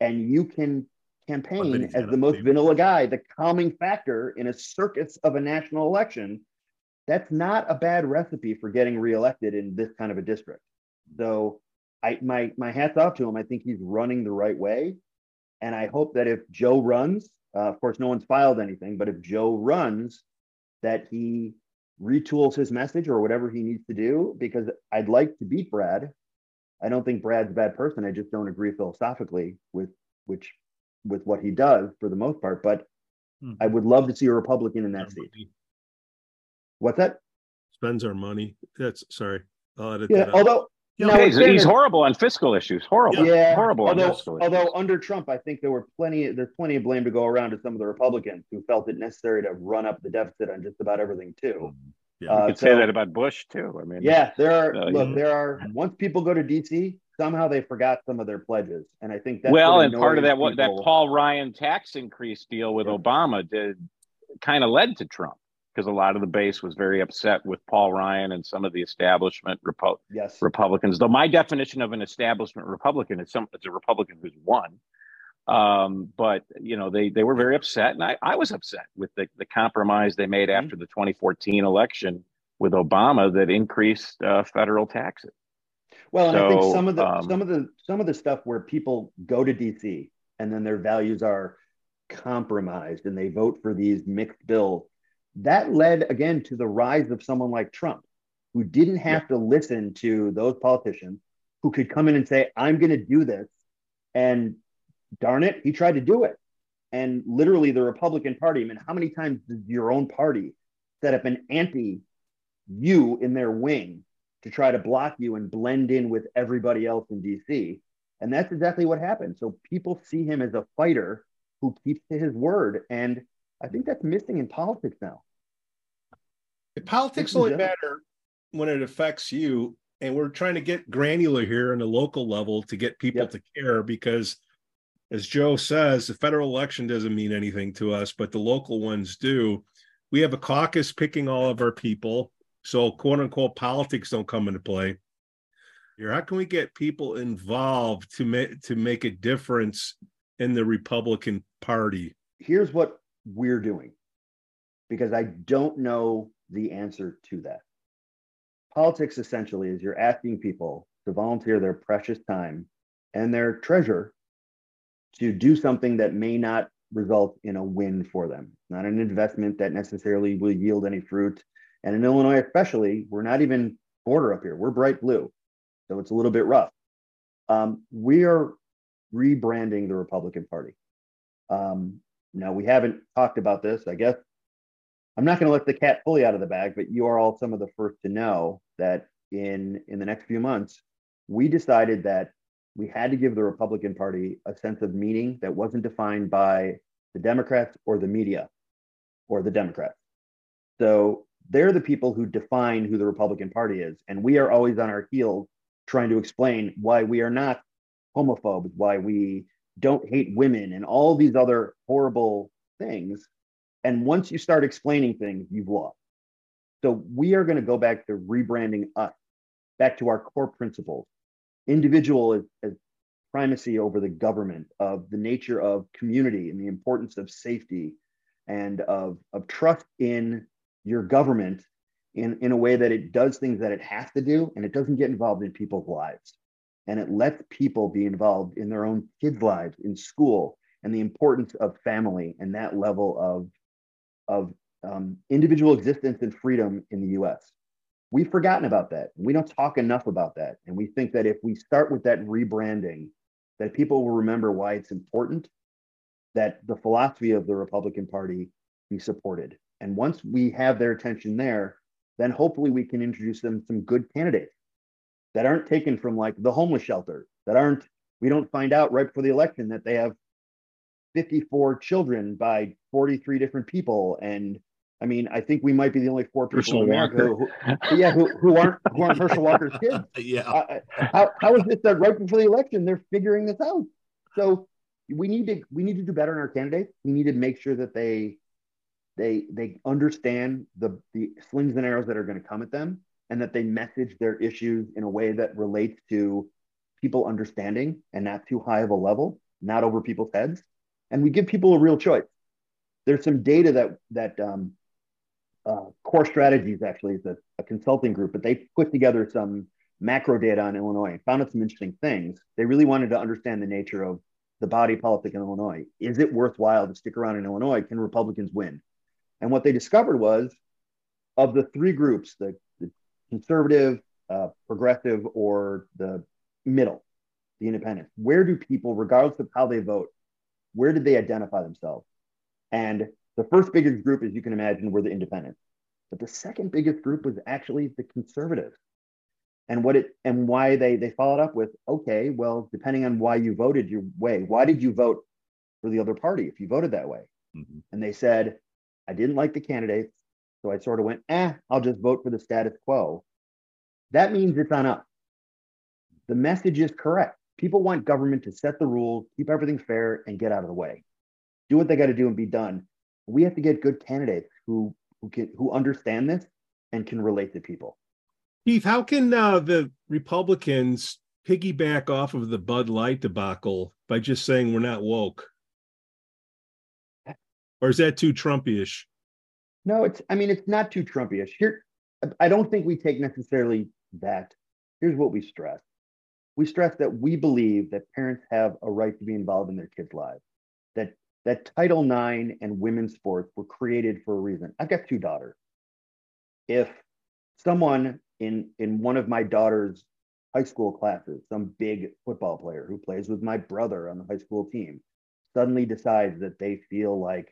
and you can campaign as the most vanilla guy, the calming factor in a circus of a national election, that's not a bad recipe for getting reelected in this kind of a district. So I my my hats off to him. I think he's running the right way. And I hope that if Joe runs, uh, of course, no one's filed anything, but if Joe runs, that he retools his message or whatever he needs to do, because I'd like to beat Brad. I don't think Brad's a bad person. I just don't agree philosophically with which with what he does for the most part. But Hmm. I would love to see a Republican in that seat. What's that? Spends our money. That's sorry. I'll edit Yeah. that. Although Yeah, now, in he's, he's horrible on fiscal issues. Horrible. yeah, horrible on Although, fiscal issues. although under Trump, I think there were plenty. There's plenty of blame to go around to some of the Republicans who felt it necessary to run up the deficit on just about everything too. Yeah. Uh, you could so- say that about Bush too. I mean, Yeah, there are. Uh, look, yeah. there are. Once people go to DC, somehow they forgot some of their pledges, and I think that's well, and part of that what that. Paul Ryan tax increase deal with Yeah. Obama did kind of led to Trump because a lot of the base was very upset with Paul Ryan and some of the establishment Repo- Yes, Republicans. Though my definition of an establishment Republican is some it's a Republican who's won. Um, but you know they they were very upset, and I, I was upset with the, the compromise they made Mhm. after the 2014 election with Obama that increased uh, federal taxes. Well, and I think some of the um, some of the some of the stuff where people go to DC and then their values are compromised and they vote for these mixed bills, that led again to the rise of someone like Trump, who didn't have to listen to those politicians who could come in and say, "I'm going to do this," and darn it, he tried to do it. And literally, the Republican Party. I mean, how many times does your own party set up an anti you in their wing to try to block you and blend in with everybody else in DC. And that's exactly what happened. So people see him as a fighter who keeps to his word. And I think that's missing in politics now. Politics This is only matter when it affects you, and we're trying to get granular here on the local level to get people Yep. to care because, as Joe says, the federal election doesn't mean anything to us, but the local ones do. We have a caucus picking all of our people, so quote unquote politics don't come into play. Here, how can we get people involved to make to make a difference in the Republican Party? Here's what we're doing because I don't know the answer to that. Politics essentially is you're asking people to volunteer their precious time and their treasure to do something that may not result in a win for them, not an investment that necessarily will yield any fruit. And in Illinois, especially, we're not even border up here, we're bright blue. So it's a little bit rough. Um, we are rebranding the Republican Party. Um, now, we haven't talked about this. I guess I'm not going to let the cat fully out of the bag, but you are all some of the first to know that in in the next few months, we decided that we had to give the Republican Party a sense of meaning that wasn't defined by the Democrats or the media or the Democrats. So they're the people who define who the Republican Party is. And we are always on our heels trying to explain why we are not homophobes, why we don't hate women, and all these other horrible things. And once you start explaining things, you've lost. So we are going to go back to rebranding us, back to our core principles. Individual as, primacy over the government, of the nature of community and the importance of safety and of, of trust in your government in, in a way that it does things that it has to do and it doesn't get involved in people's lives and it lets people be involved in their own kids' lives in school and the importance of family and that level of of um, individual existence and freedom in the U.S. We've forgotten about that. We don't talk enough about that, and we think that if we start with that rebranding, that people will remember why it's important that the philosophy of the Republican Party be supported. And once we have their attention there, then hopefully we can introduce them some good candidates that aren't taken from like the homeless shelter, that aren't, we don't find out right before the election that they have 54 children by 43 different people. And I mean, I think we might be the only four people Herschel in America who, who, yeah, who, who aren't who aren't Herschel Walker's kids. yeah. Uh, how, how is this that right before the election they're figuring this out? So we need to we need to do better in our candidates. We need to make sure that they they they understand the the slings and arrows that are going to come at them and that they message their issues in a way that relates to people understanding and not too high of a level, not over people's heads. And we give people a real choice. There's some data that that um, uh, Core Strategies actually is a, a consulting group, but they put together some macro data on Illinois and found out some interesting things. They really wanted to understand the nature of the body politic in Illinois. Is it worthwhile to stick around in Illinois? Can Republicans win? And what they discovered was of the three groups, the conservative, uh, progressive, or the middle, the independent? Where do people, regardless of how they vote, where did they identify themselves? And the first biggest group, as you can imagine, were the independents. But the second biggest group was actually the conservatives. And what it and why they they followed up with, okay, well, depending on why you voted your way, why did you vote for the other party if you voted that way? Mm-hmm. And they said, I didn't like the candidates. So I sort of went, eh, I'll just vote for the status quo. That means it's on us. The message is correct. People want government to set the rules, keep everything fair, and get out of the way. Do what they got to do and be done. We have to get good candidates who who can who understand this and can relate to people. Keith, how can uh, the Republicans piggyback off of the Bud Light debacle by just saying we're not woke? Or is that too Trumpyish? No, it's. I mean, it's not too Trumpyish. Here, I don't think we take necessarily that. Here's what we stress: we stress that we believe that parents have a right to be involved in their kids' lives. That that Title IX and women's sports were created for a reason. I've got two daughters. If someone in in one of my daughter's high school classes, some big football player who plays with my brother on the high school team, suddenly decides that they feel like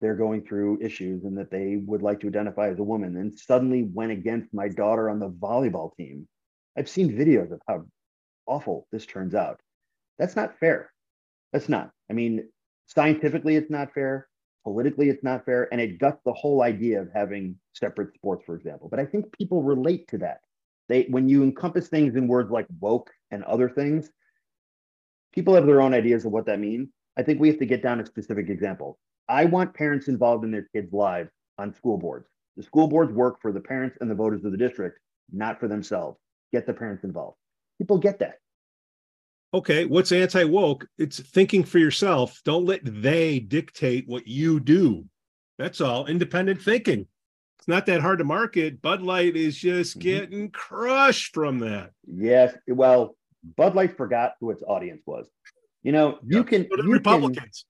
they're going through issues and that they would like to identify as a woman and suddenly went against my daughter on the volleyball team. I've seen videos of how awful this turns out. That's not fair. That's not. I mean, scientifically, it's not fair. Politically, it's not fair. And it guts the whole idea of having separate sports, for example. But I think people relate to that. They, when you encompass things in words like woke and other things, people have their own ideas of what that means. I think we have to get down to specific examples. I want parents involved in their kids' lives on school boards. The school boards work for the parents and the voters of the district, not for themselves. Get the parents involved. People get that. Okay, what's anti woke? It's thinking for yourself. Don't let they dictate what you do. That's all. Independent thinking. It's not that hard to market. Bud Light is just Mhm. getting crushed from that. Yes. Well, Bud Light forgot who its audience was. You know, you Yeah, can you can Republicans.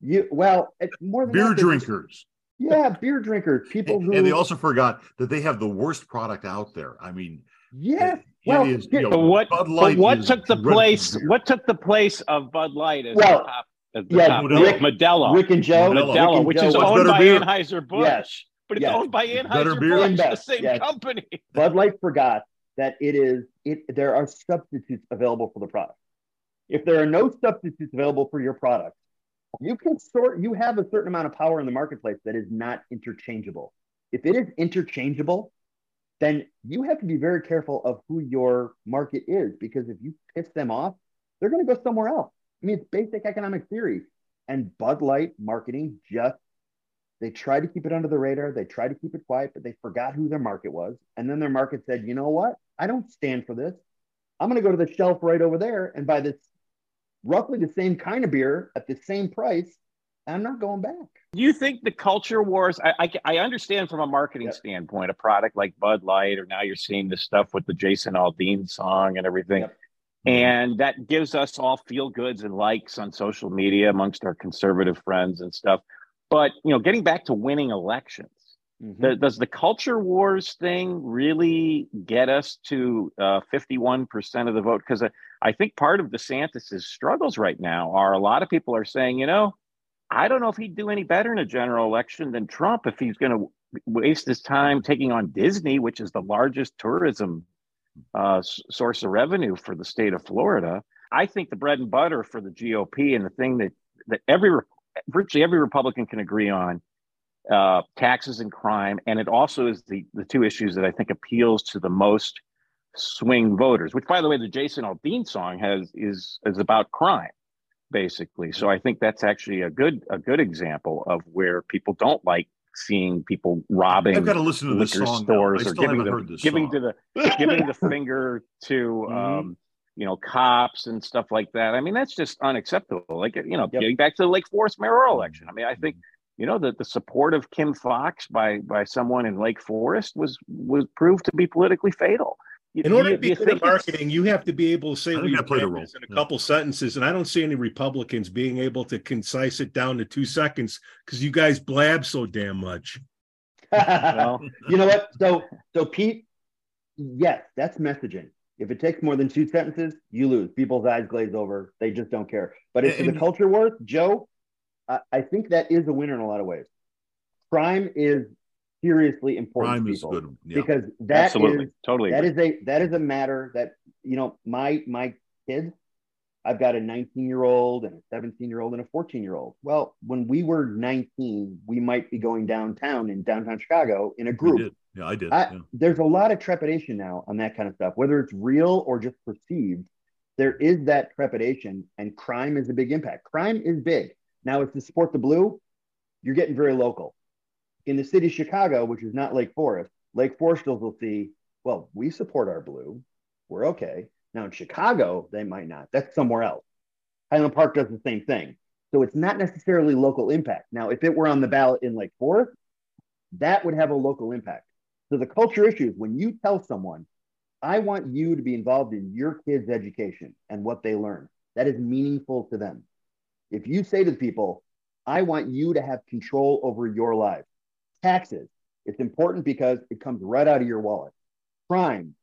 You well it's more than Beer that, there's- drinkers. Yeah, beer drinkers, people who And they also forgot that they have the worst product out there. I mean, yeah. it Well, is, here- you know, But what? Bud But Light what is took the place? beer. What took the place of Bud Light as Well, the top? As the yeah, top Rick- Modelo. Rick and Joe, Modelo. Rick Modelo, and which Joe is was- owned by beer. Anheuser Busch, Yes. but it's Yes. owned by Anheuser-Busch, the same Yes. company. Bud Light forgot that it is it there are substitutes available for the product. If there are no substitutes available for your product, you can sort you have a certain amount of power in the marketplace that is not interchangeable. If it is interchangeable, then you have to be very careful of who your market is because if you piss them off, they're going to go somewhere else. I mean, it's basic economic theory. And Bud Light marketing just they tried to keep it under the radar. They tried to keep it quiet, but they forgot who their market was. And then their market said, you know what? I don't stand for this. I'm going to go to the shelf right over there and buy this roughly the same kind of beer at the same price. I'm not going back. Do you think the culture wars? I, I, I understand from a marketing Yep. standpoint, a product like Bud Light, or now you're seeing this stuff with the Jason Aldean song and everything. Yep. And that gives us all feel goods and likes on social media amongst our conservative friends and stuff. But you know, getting back to winning elections, Mhm. the, does the culture wars thing really get us to uh, 51% of the vote? Because I, I think part of DeSantis's struggles right now are a lot of people are saying, you know, I don't know if he'd do any better in a general election than Trump if he's going to waste his time taking on Disney, which is the largest tourism uh, s- source of revenue for the state of Florida. I think the bread and butter for the GOP and the thing that that every virtually every Republican can agree on uh, taxes and crime, and it also is the the two issues that I think appeals to the most swing voters. Which, by the way, the Jason Aldean song has is is about crime, basically. So I think that's actually a good a good example of where people don't like seeing people robbing I've got to listen to this liquor song. stores or giving haven't the this giving song. to the giving the finger to Mhm. um, you know cops and stuff like that. I mean, that's just unacceptable. Like you know, Yep. getting back to the Lake Forest mayoral election. I mean, I think you know that the support of Kim Foxx by by someone in Lake Forest was was proved to be politically fatal. You- In order you- to be good at marketing, you have to be able to say what think your that played a role. in a Yeah. couple sentences, and I don't see any Republicans being able to concise it down to two seconds because you guys blab so damn much. well, you know what? So, so Pete, yes, that's messaging. If it takes more than two sentences, you lose. People's eyes glaze over. They just don't care. But it's And- the culture wars, Joe. I, I think that is a winner in a lot of ways. Crime is seriously important Crime to is good. Yeah. because that is absolutely, totally. that agree. is a that is a matter that you know my my kids i've got a 19 year old and a 17 year old and a 14 year old well when we were 19 we might be going downtown in downtown chicago in a group. Yeah, I did. I, yeah. there's a lot of trepidation now on that kind of stuff whether it's real or just perceived there is that trepidation and crime is a big impact crime is big now if to support the blue you're getting very local. In the city of chicago which is not lake forest lake foresters will see well we support our blue. We're okay. Now in chicago they might not. That's somewhere else. Highland park does the same thing. So it's not necessarily local impact. Now if it were on the ballot in lake forest that would have a local impact. So the culture issues when you tell someone i want you to be involved in your kids education and what they learn that is meaningful to them if you say to the people i want you to have control over your life taxes it's important because it comes right out of your wallet. Crime.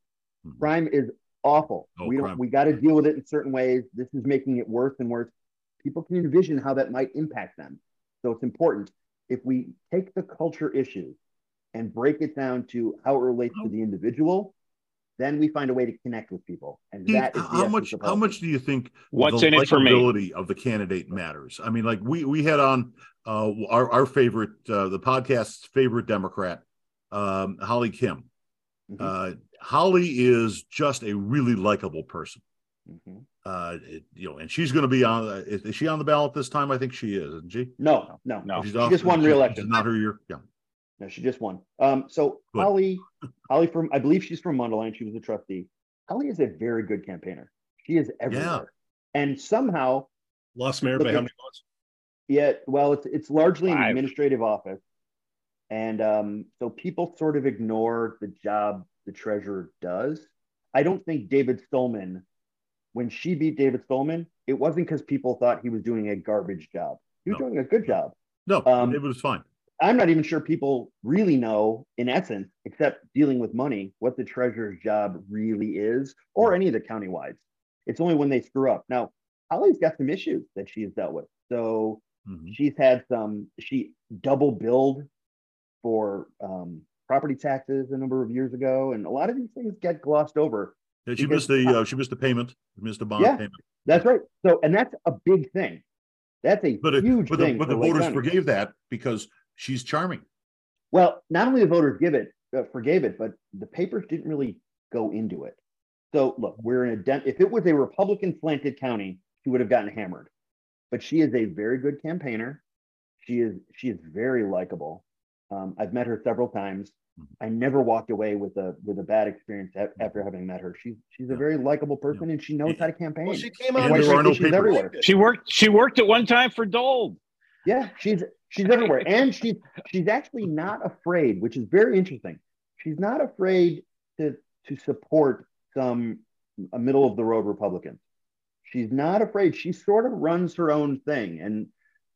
Mhm. crime is awful. Oh, we don't—we got to deal with it in certain ways. This is making it worse and worse. People can envision how that might impact them. So it's important. If we take the culture issues and break it down to how it relates to the individual then we find a way to connect with people. And Pete, that is the how much how much do you think What's the in it for me? likability of the candidate matters? I mean like we we had on uh our, our favorite uh the podcast's favorite democrat um holly kim. Mhm. uh holly is just a really likable person. Mhm. uh it- you know and she's going to be on uh, is, is she on the ballot this time? I think she is isn't she? No no. No. She's she off- just won she's- re-election. Not her year? Yeah No, she just won. Um, so Good. Holly, Holly from I believe she's from Mundelein. She was a trustee. Holly is a very good campaigner. She is everywhere. And somehow, lost mayor by how many votes? Yeah, well, it's it's largely an administrative office, and um, so people sort of ignore the job the treasurer does. I don't think David Stolman, when she beat David Stolman, it wasn't because people thought he was doing a garbage job. He was No. doing a good job. No, Um, it was fine. I'm not even sure people really know, in essence, except dealing with money, what the treasurer's job really is, or any of the countywides. It's only when they screw up. Now, Holly's got some issues that she's dealt with. So Mhm. she's had some, she double billed for um, property taxes a number of years ago. And a lot of these things get glossed over. Yeah, she missed the uh, she missed the payment, missed the bond Yeah. payment. That's right. So, and that's a big thing. That's a But it, huge but the, thing. but the voters County. forgave that because she's charming. Well, not only the voters give it, uh, forgave it, but the papers didn't really go into it. So look, we're in a den- if it was a Republican slanted county, she would have gotten hammered. But she is a very good campaigner. She is she is very likable. Um, I've met her several times. Mhm. I never walked away with a with a bad experience after having met her. She's she's a Yeah. very likable person and she knows And- how to campaign. Well, she came out. on. Quite there are no she's papers. everywhere. She worked. She worked at one time for Dold. Yeah, she's she's everywhere, and she's she's actually not afraid, which is very interesting. She's not afraid to to support some a middle of the road Republicans. She's not afraid. She sort of runs her own thing, and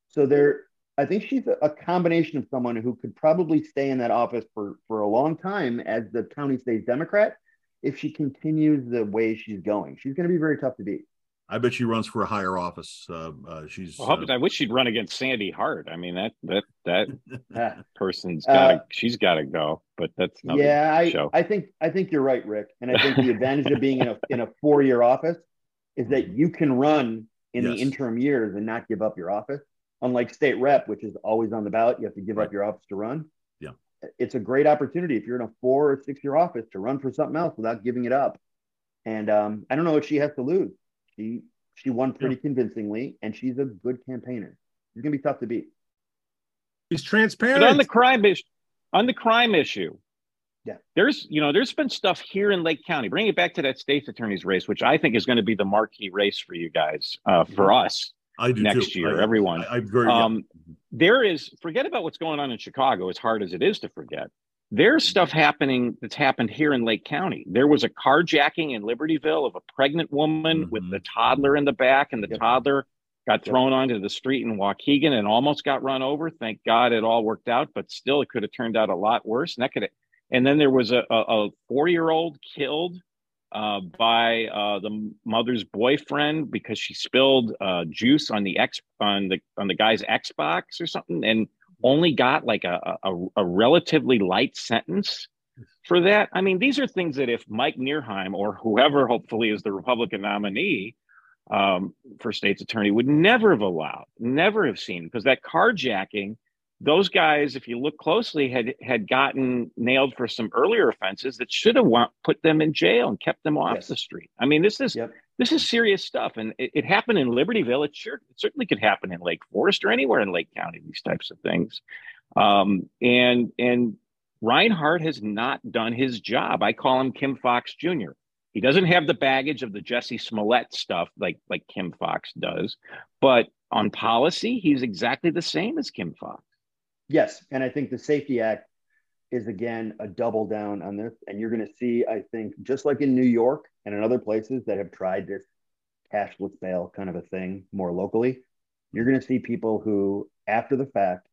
so there. I think she's a, a combination of someone who could probably stay in that office for for a long time as the county state's Democrat if she continues the way she's going. She's going to be very tough to beat. I bet she runs for a higher office. Uh, uh, she's Well, uh, I wish she'd run against Sandy Hart. I mean that that that person's Uh, got to she's got to go. But that's another yeah, I, show. I think I think you're right, Rick. And I think the advantage of being in a in a four year office is that you can run in the interim years and not give up your office. Unlike state rep, which is always on the ballot, you have to give Right. up your office to run. Yeah. It's a great opportunity if you're in a four or six year office to run for something else without giving it up. And um, I don't know what she has to lose. She she won pretty convincingly, and she's a good campaigner. She's gonna be tough to beat. He's But transparent. on the crime issue, on the crime issue, Yeah. there's you know there's been stuff here in Lake County. Bring it back to that state's attorney's race, which I think is going to be the marquee race for you guys, uh, for us. I do next too. year, I- everyone. I, I'm very. yeah. Um, there is forget about what's going on in Chicago, as hard as it is to forget. There's stuff happening that's happened here in Lake County. There was a carjacking in Libertyville of a pregnant woman with Mhm. the toddler in the back, and the Yep. toddler got Yep. thrown onto the street in Waukegan and almost got run over. Thank God it all worked out, but still, it could have turned out a lot worse. And that could. And then there was a, a, a four-year-old killed uh, by uh, the mother's boyfriend because she spilled uh, juice on the on the on the guy's Xbox or something, and only got like a, a, a relatively light sentence for that. I mean, these are things that if Mike Nerheim or whoever hopefully is the Republican nominee um, for state's attorney would never have allowed, never have seen, because that carjacking, those guys, if you look closely, had had gotten nailed for some earlier offenses that should have wa- put them in jail and kept them off Yes. the street. I mean, this is Yep. This is serious stuff, and it, it happened in Libertyville. It sure it certainly could happen in Lake Forest or anywhere in Lake County. These types of things, um, and and Rinehart has not done his job. I call him Kim Foxx Jr. He doesn't have the baggage of the Jussie Smollett stuff like like Kim Foxx does, but on policy, he's exactly the same as Kim Foxx. Yes, and I think the Safety Act is again a double down on this, and you're going to see, I think, just like in New York and in other places that have tried this cashless bail kind of a thing more locally, you're going to see people who, after the fact,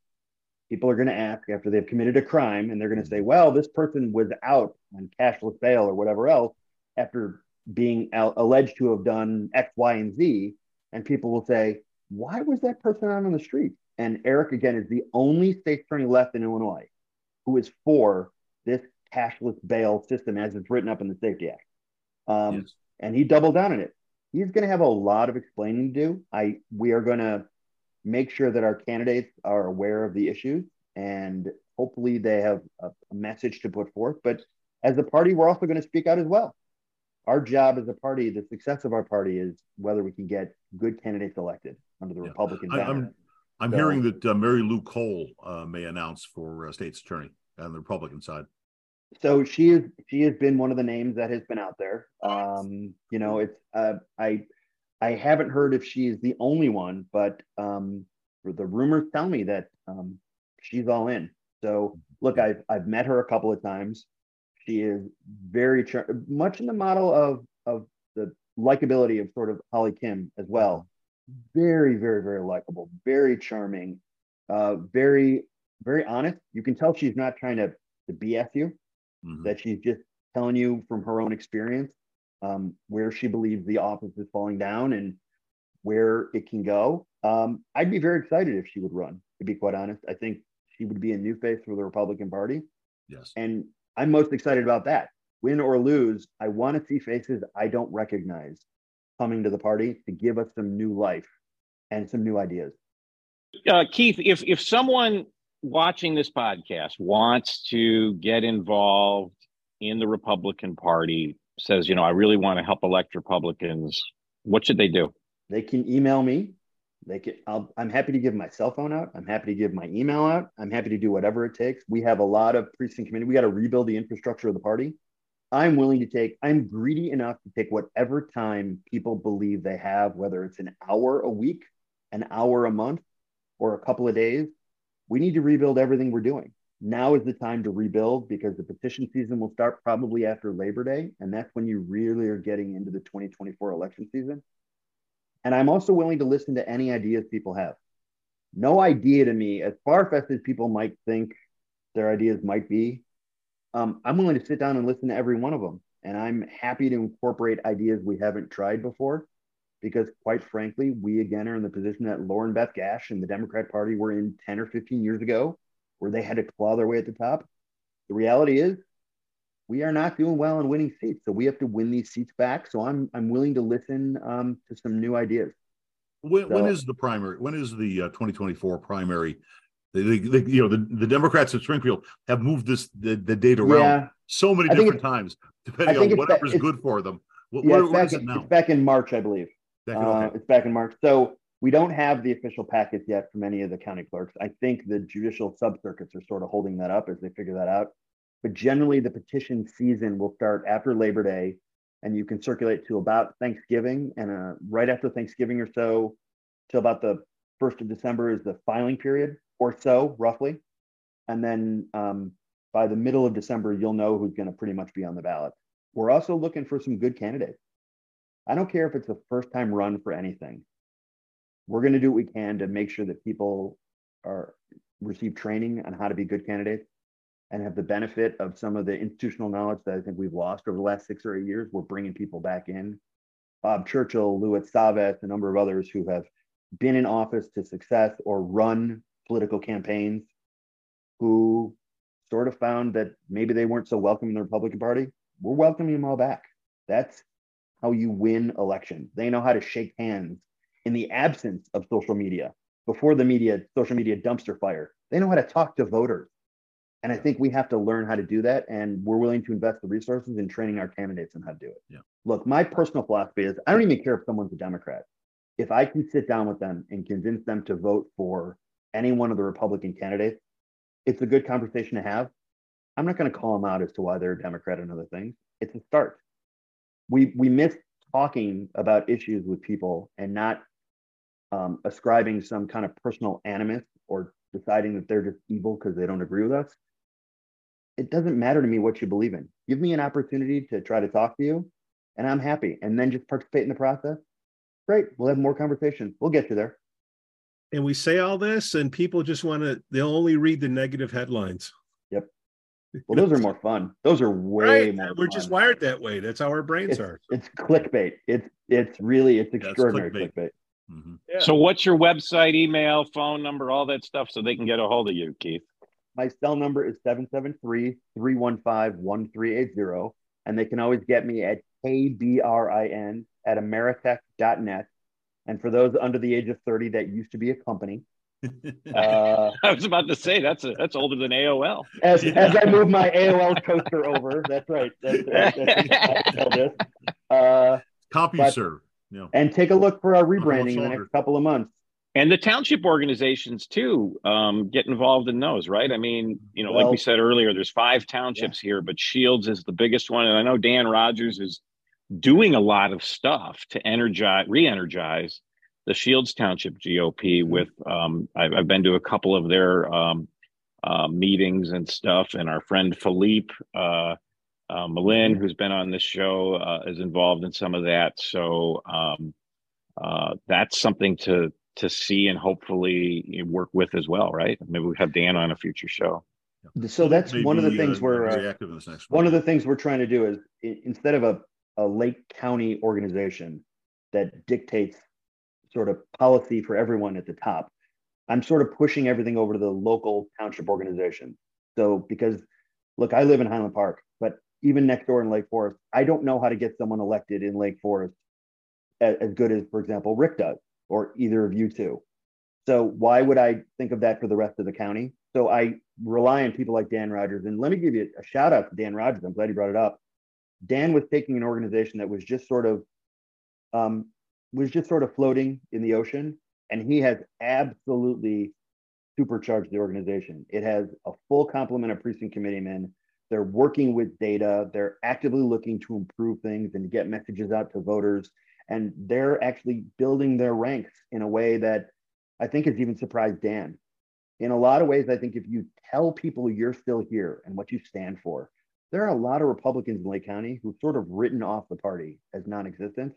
people are going to ask after they've committed a crime, and they're going to say, "Well, this person was out on cashless bail or whatever else after being al- alleged to have done X, Y, and Z," and people will say, "Why was that person out on the street?" And Eric, again, is the only state attorney left in Illinois who is for this cashless bail system as it's written up in the Safety Act. Um, Yes. And he doubled down on it. He's going to have a lot of explaining to do. I we are going to make sure that our candidates are aware of the issues and hopefully they have a, a message to put forth. But as a party, we're also going to speak out as well. Our job as a party, the success of our party is whether we can get good candidates elected under the Yeah. Republican banner. I'm- So- hearing that uh, Mary Lou Cole uh, may announce for uh, state's attorney on the Republican side. so she is she has been one of the names that has been out there um you know it's uh i I haven't heard if she's the only one, but um, the rumors tell me that um, she's all in. So look, I've I've met her a couple of times. She is very much in the model of of the likability of sort of Holly Kim as well. Very, very, very likable, very charming, uh, very, very honest. You can tell she's not trying to, to BS you, mm-hmm. that she's just telling you from her own experience um, where she believes the office is falling down and where it can go. Um, I'd be very excited if she would run, to be quite honest. I think she would be a new face for the Republican Party. Yes. And I'm most excited about that. Win or lose, I want to see faces I don't recognize coming to the party to give us some new life and some new ideas. Uh, Keith, if if someone watching this podcast wants to get involved in the Republican Party, says, you know, I really want to help elect Republicans, what should they do? They can email me. They can. i am happy to give my cell phone out. I'm happy to give my email out. I'm happy to do whatever it takes. We have a lot of precinct committee. We got to rebuild the infrastructure of the party. I'm willing to take. I'm greedy enough to take whatever time people believe they have, whether it's an hour a week, an hour a month, or a couple of days. We need to rebuild everything we're doing now is the time to rebuild because the petition season will start probably after Labor Day. And that's when you really are getting into the 2024 election season. And I'm also willing to listen to any ideas people have. No idea to me, as far fetched as people might think their ideas might be, um, I'm willing to sit down and listen to every one of them. And I'm happy to incorporate ideas we haven't tried before because, quite frankly, we again are in the position that Lauren Beth Gash and the Democrat Party were in 10 or 15 years ago where they had to claw their way at the top. The reality is we are not doing well in winning seats. So we have to win these seats back. So I'm I'm willing to listen um, to some new ideas. When, so, when is the primary? When is the uh, 2024 primary? The, the, you know the, the Democrats at Springfield have moved this the, the date around yeah, so many different times, depending on whatever's back, good for them. What, yeah, what, what is it now? It's back in March, I believe. Back, okay. uh, it's back in March. So we don't have the official packets yet from any of the county clerks. I think the judicial subcircuits are sort of holding that up as they figure that out. But generally, the petition season will start after Labor Day, and you can circulate to about Thanksgiving, and uh, right after Thanksgiving or so, till about the first of December is the filing period, or so roughly, and then um, by the middle of December, you'll know who's going to pretty much be on the ballot. We're also looking for some good candidates. I don't care if it's a first time run for anything we're going to do what we can to make sure that people are receive training on how to be good candidates and have the benefit of some of the institutional knowledge that I think we've lost over the last six or eight years. We're bringing people back in. Bob Churchill, Louis Savet, a number of others who have been in office to success or run political campaigns who sort of found that maybe they weren't so welcome in the Republican Party. We're welcoming them all back. That's how you win elections. They know how to shake hands in the absence of social media, before the media, social media dumpster fire. They know how to talk to voters. And I think we have to learn how to do that. And we're willing to invest the resources in training our candidates on how to do it. Yeah. Look, my personal philosophy is I don't even care if someone's a Democrat. If I can sit down with them and convince them to vote for any one of the Republican candidates, it's a good conversation to have. I'm not going to call them out as to why they're a Democrat and other things. It's a start. We we miss talking about issues with people and not um, ascribing some kind of personal animus or deciding that they're just evil because they don't agree with us. It doesn't matter to me what you believe in. Give me an opportunity to try to talk to you, and I'm happy. And then just participate in the process. Great. We'll have more conversation. We'll get you there. And we say all this, and people just want to, they'll only read the negative headlines. Yep. Well, those are more fun. Those are way right. more. We're fun. just wired that way. That's how our brains it's, are. It's clickbait. It's it's really it's extraordinary yeah, it's clickbait. clickbait. Mm-hmm. Yeah. So, what's your website, email, phone number, all that stuff so they can get a hold of you, Keith? My cell number is 773 315 1380. And they can always get me at KBRIN at Ameritech.net. And for those under the age of 30, that used to be a company. Uh, I was about to say that's a, that's older than AOL. As, yeah. as I move my AOL coaster over, that's right. That's, that's, that's, uh, CompuServe yeah. and take a look for our rebranding in the next couple of months. And the township organizations too um, get involved in those, right? I mean, you know, well, like we said earlier, there's five townships yeah. here, but Shields is the biggest one, and I know Dan Rogers is doing a lot of stuff to energize, re-energize the Shields Township GOP. Mm-hmm. With um, I've, I've, been to a couple of their um, uh, meetings and stuff, and our friend Philippe uh, uh, Malin, mm-hmm. who's been on this show, uh, is involved in some of that. So um, uh, that's something to to see and hopefully work with as well, right? Maybe we have Dan on a future show. So that's Maybe, one of the things uh, we're one of the things we're trying to do is instead of a, a Lake County organization that dictates sort of policy for everyone at the top, I'm sort of pushing everything over to the local township organization. So because look, I live in Highland Park, but even next door in Lake Forest, I don't know how to get someone elected in Lake Forest as, as good as, for example, Rick does, or either of you two. So why would I think of that for the rest of the county? So I rely on people like Dan Rogers. And let me give you a shout out to Dan Rogers. I'm glad you brought it up. Dan was taking an organization that was just sort of um, was just sort of floating in the ocean, and he has absolutely supercharged the organization. It has a full complement of precinct committeemen they're working with data. They're actively looking to improve things and get messages out to voters. And they're actually building their ranks in a way that I think has even surprised Dan. In a lot of ways, I think if you tell people you're still here and what you stand for, there are a lot of Republicans in Lake County who've sort of written off the party as non existent.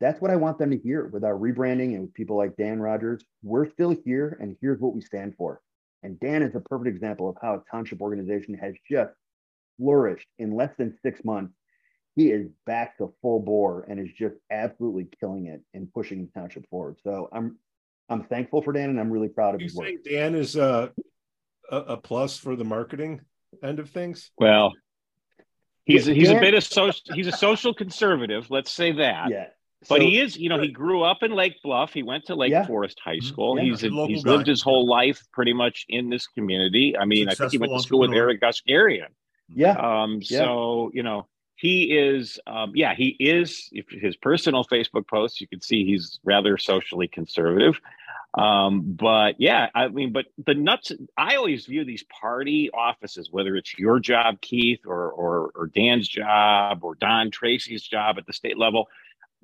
That's what I want them to hear with our rebranding and with people like Dan Rogers. We're still here, and here's what we stand for. And Dan is a perfect example of how a township organization has just flourished in less than six months. He is back to full bore and is just absolutely killing it and pushing the township forward. So I'm I'm thankful for Dan and I'm really proud of you his work. Dan is a, a, a plus for the marketing end of things. Well, he's he's Dan, a bit of social he's a social conservative. Let's say that. Yeah. But he is, you know, he grew up in Lake Bluff. He went to Lake yeah. Forest High mm-hmm. School. Yeah. He's he's lived his whole life pretty much in this community. I mean, I think he went to school with Eric Guskarian. Yeah. Um. Yeah. So you know, he is. Um. Yeah, he is. If his personal Facebook posts, you can see he's rather socially conservative. Um. But yeah, I mean, but the nuts. I always view these party offices, whether it's your job, Keith, or or, or Dan's job, or Don Tracy's job at the state level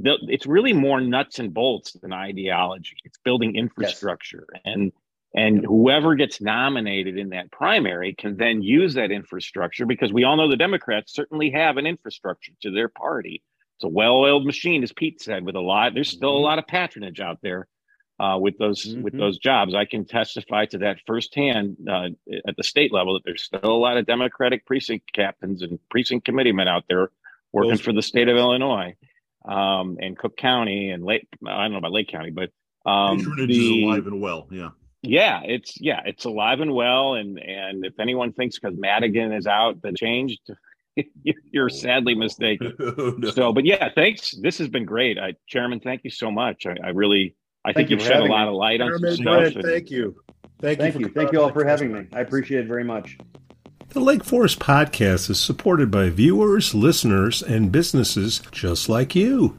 it's really more nuts and bolts than ideology. It's building infrastructure yes. and and whoever gets nominated in that primary can then use that infrastructure because we all know the Democrats certainly have an infrastructure to their party. It's a well-oiled machine, as Pete said, with a lot. There's still mm-hmm. a lot of patronage out there uh, with those mm-hmm. with those jobs. I can testify to that firsthand uh, at the state level that there's still a lot of Democratic precinct captains and precinct committeemen out there working those, for the state of Illinois um, and Cook County and Lake. I don't know about Lake County, but um, the, is alive and well. Yeah. Yeah, it's yeah, it's alive and well, and and if anyone thinks because Madigan is out that changed, you're oh. sadly mistaken. no. So, but yeah, thanks. This has been great, I, Chairman. Thank you so much. I, I really, I thank think you have shed a lot me. of light on some stuff. And, thank you. Thank, thank you. you. Thank you all for having me. I appreciate it very much. The Lake Forest Podcast is supported by viewers, listeners, and businesses just like you.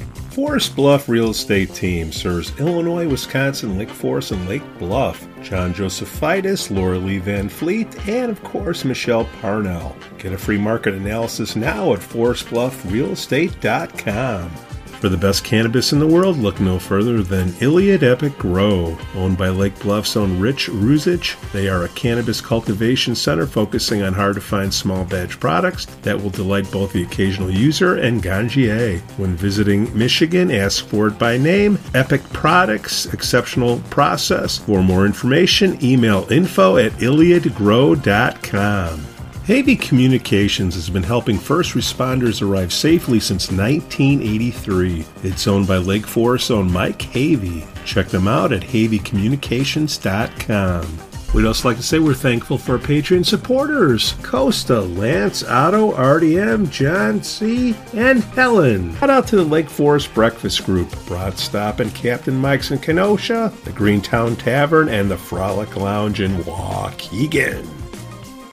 Forest Bluff Real Estate Team serves Illinois, Wisconsin, Lake Forest, and Lake Bluff. John Josephitis, Laura Lee Van Fleet, and of course Michelle Parnell. Get a free market analysis now at forestbluffrealestate.com. For the best cannabis in the world, look no further than Iliad Epic Grow. Owned by Lake Bluff's own Rich Ruzich, they are a cannabis cultivation center focusing on hard to find small batch products that will delight both the occasional user and ganjier. When visiting Michigan, ask for it by name. Epic Products, exceptional process. For more information, email info at iliadgrow.com. Havey Communications has been helping first responders arrive safely since 1983. It's owned by Lake Forest own Mike Havey. Check them out at haveycommunications.com. We'd also like to say we're thankful for our Patreon supporters Costa, Lance, Otto, RDM, John C., and Helen. Shout out to the Lake Forest Breakfast Group, Brat Stop and Captain Mike's in Kenosha, the Greentown Tavern, and the Frolic Lounge in Waukegan.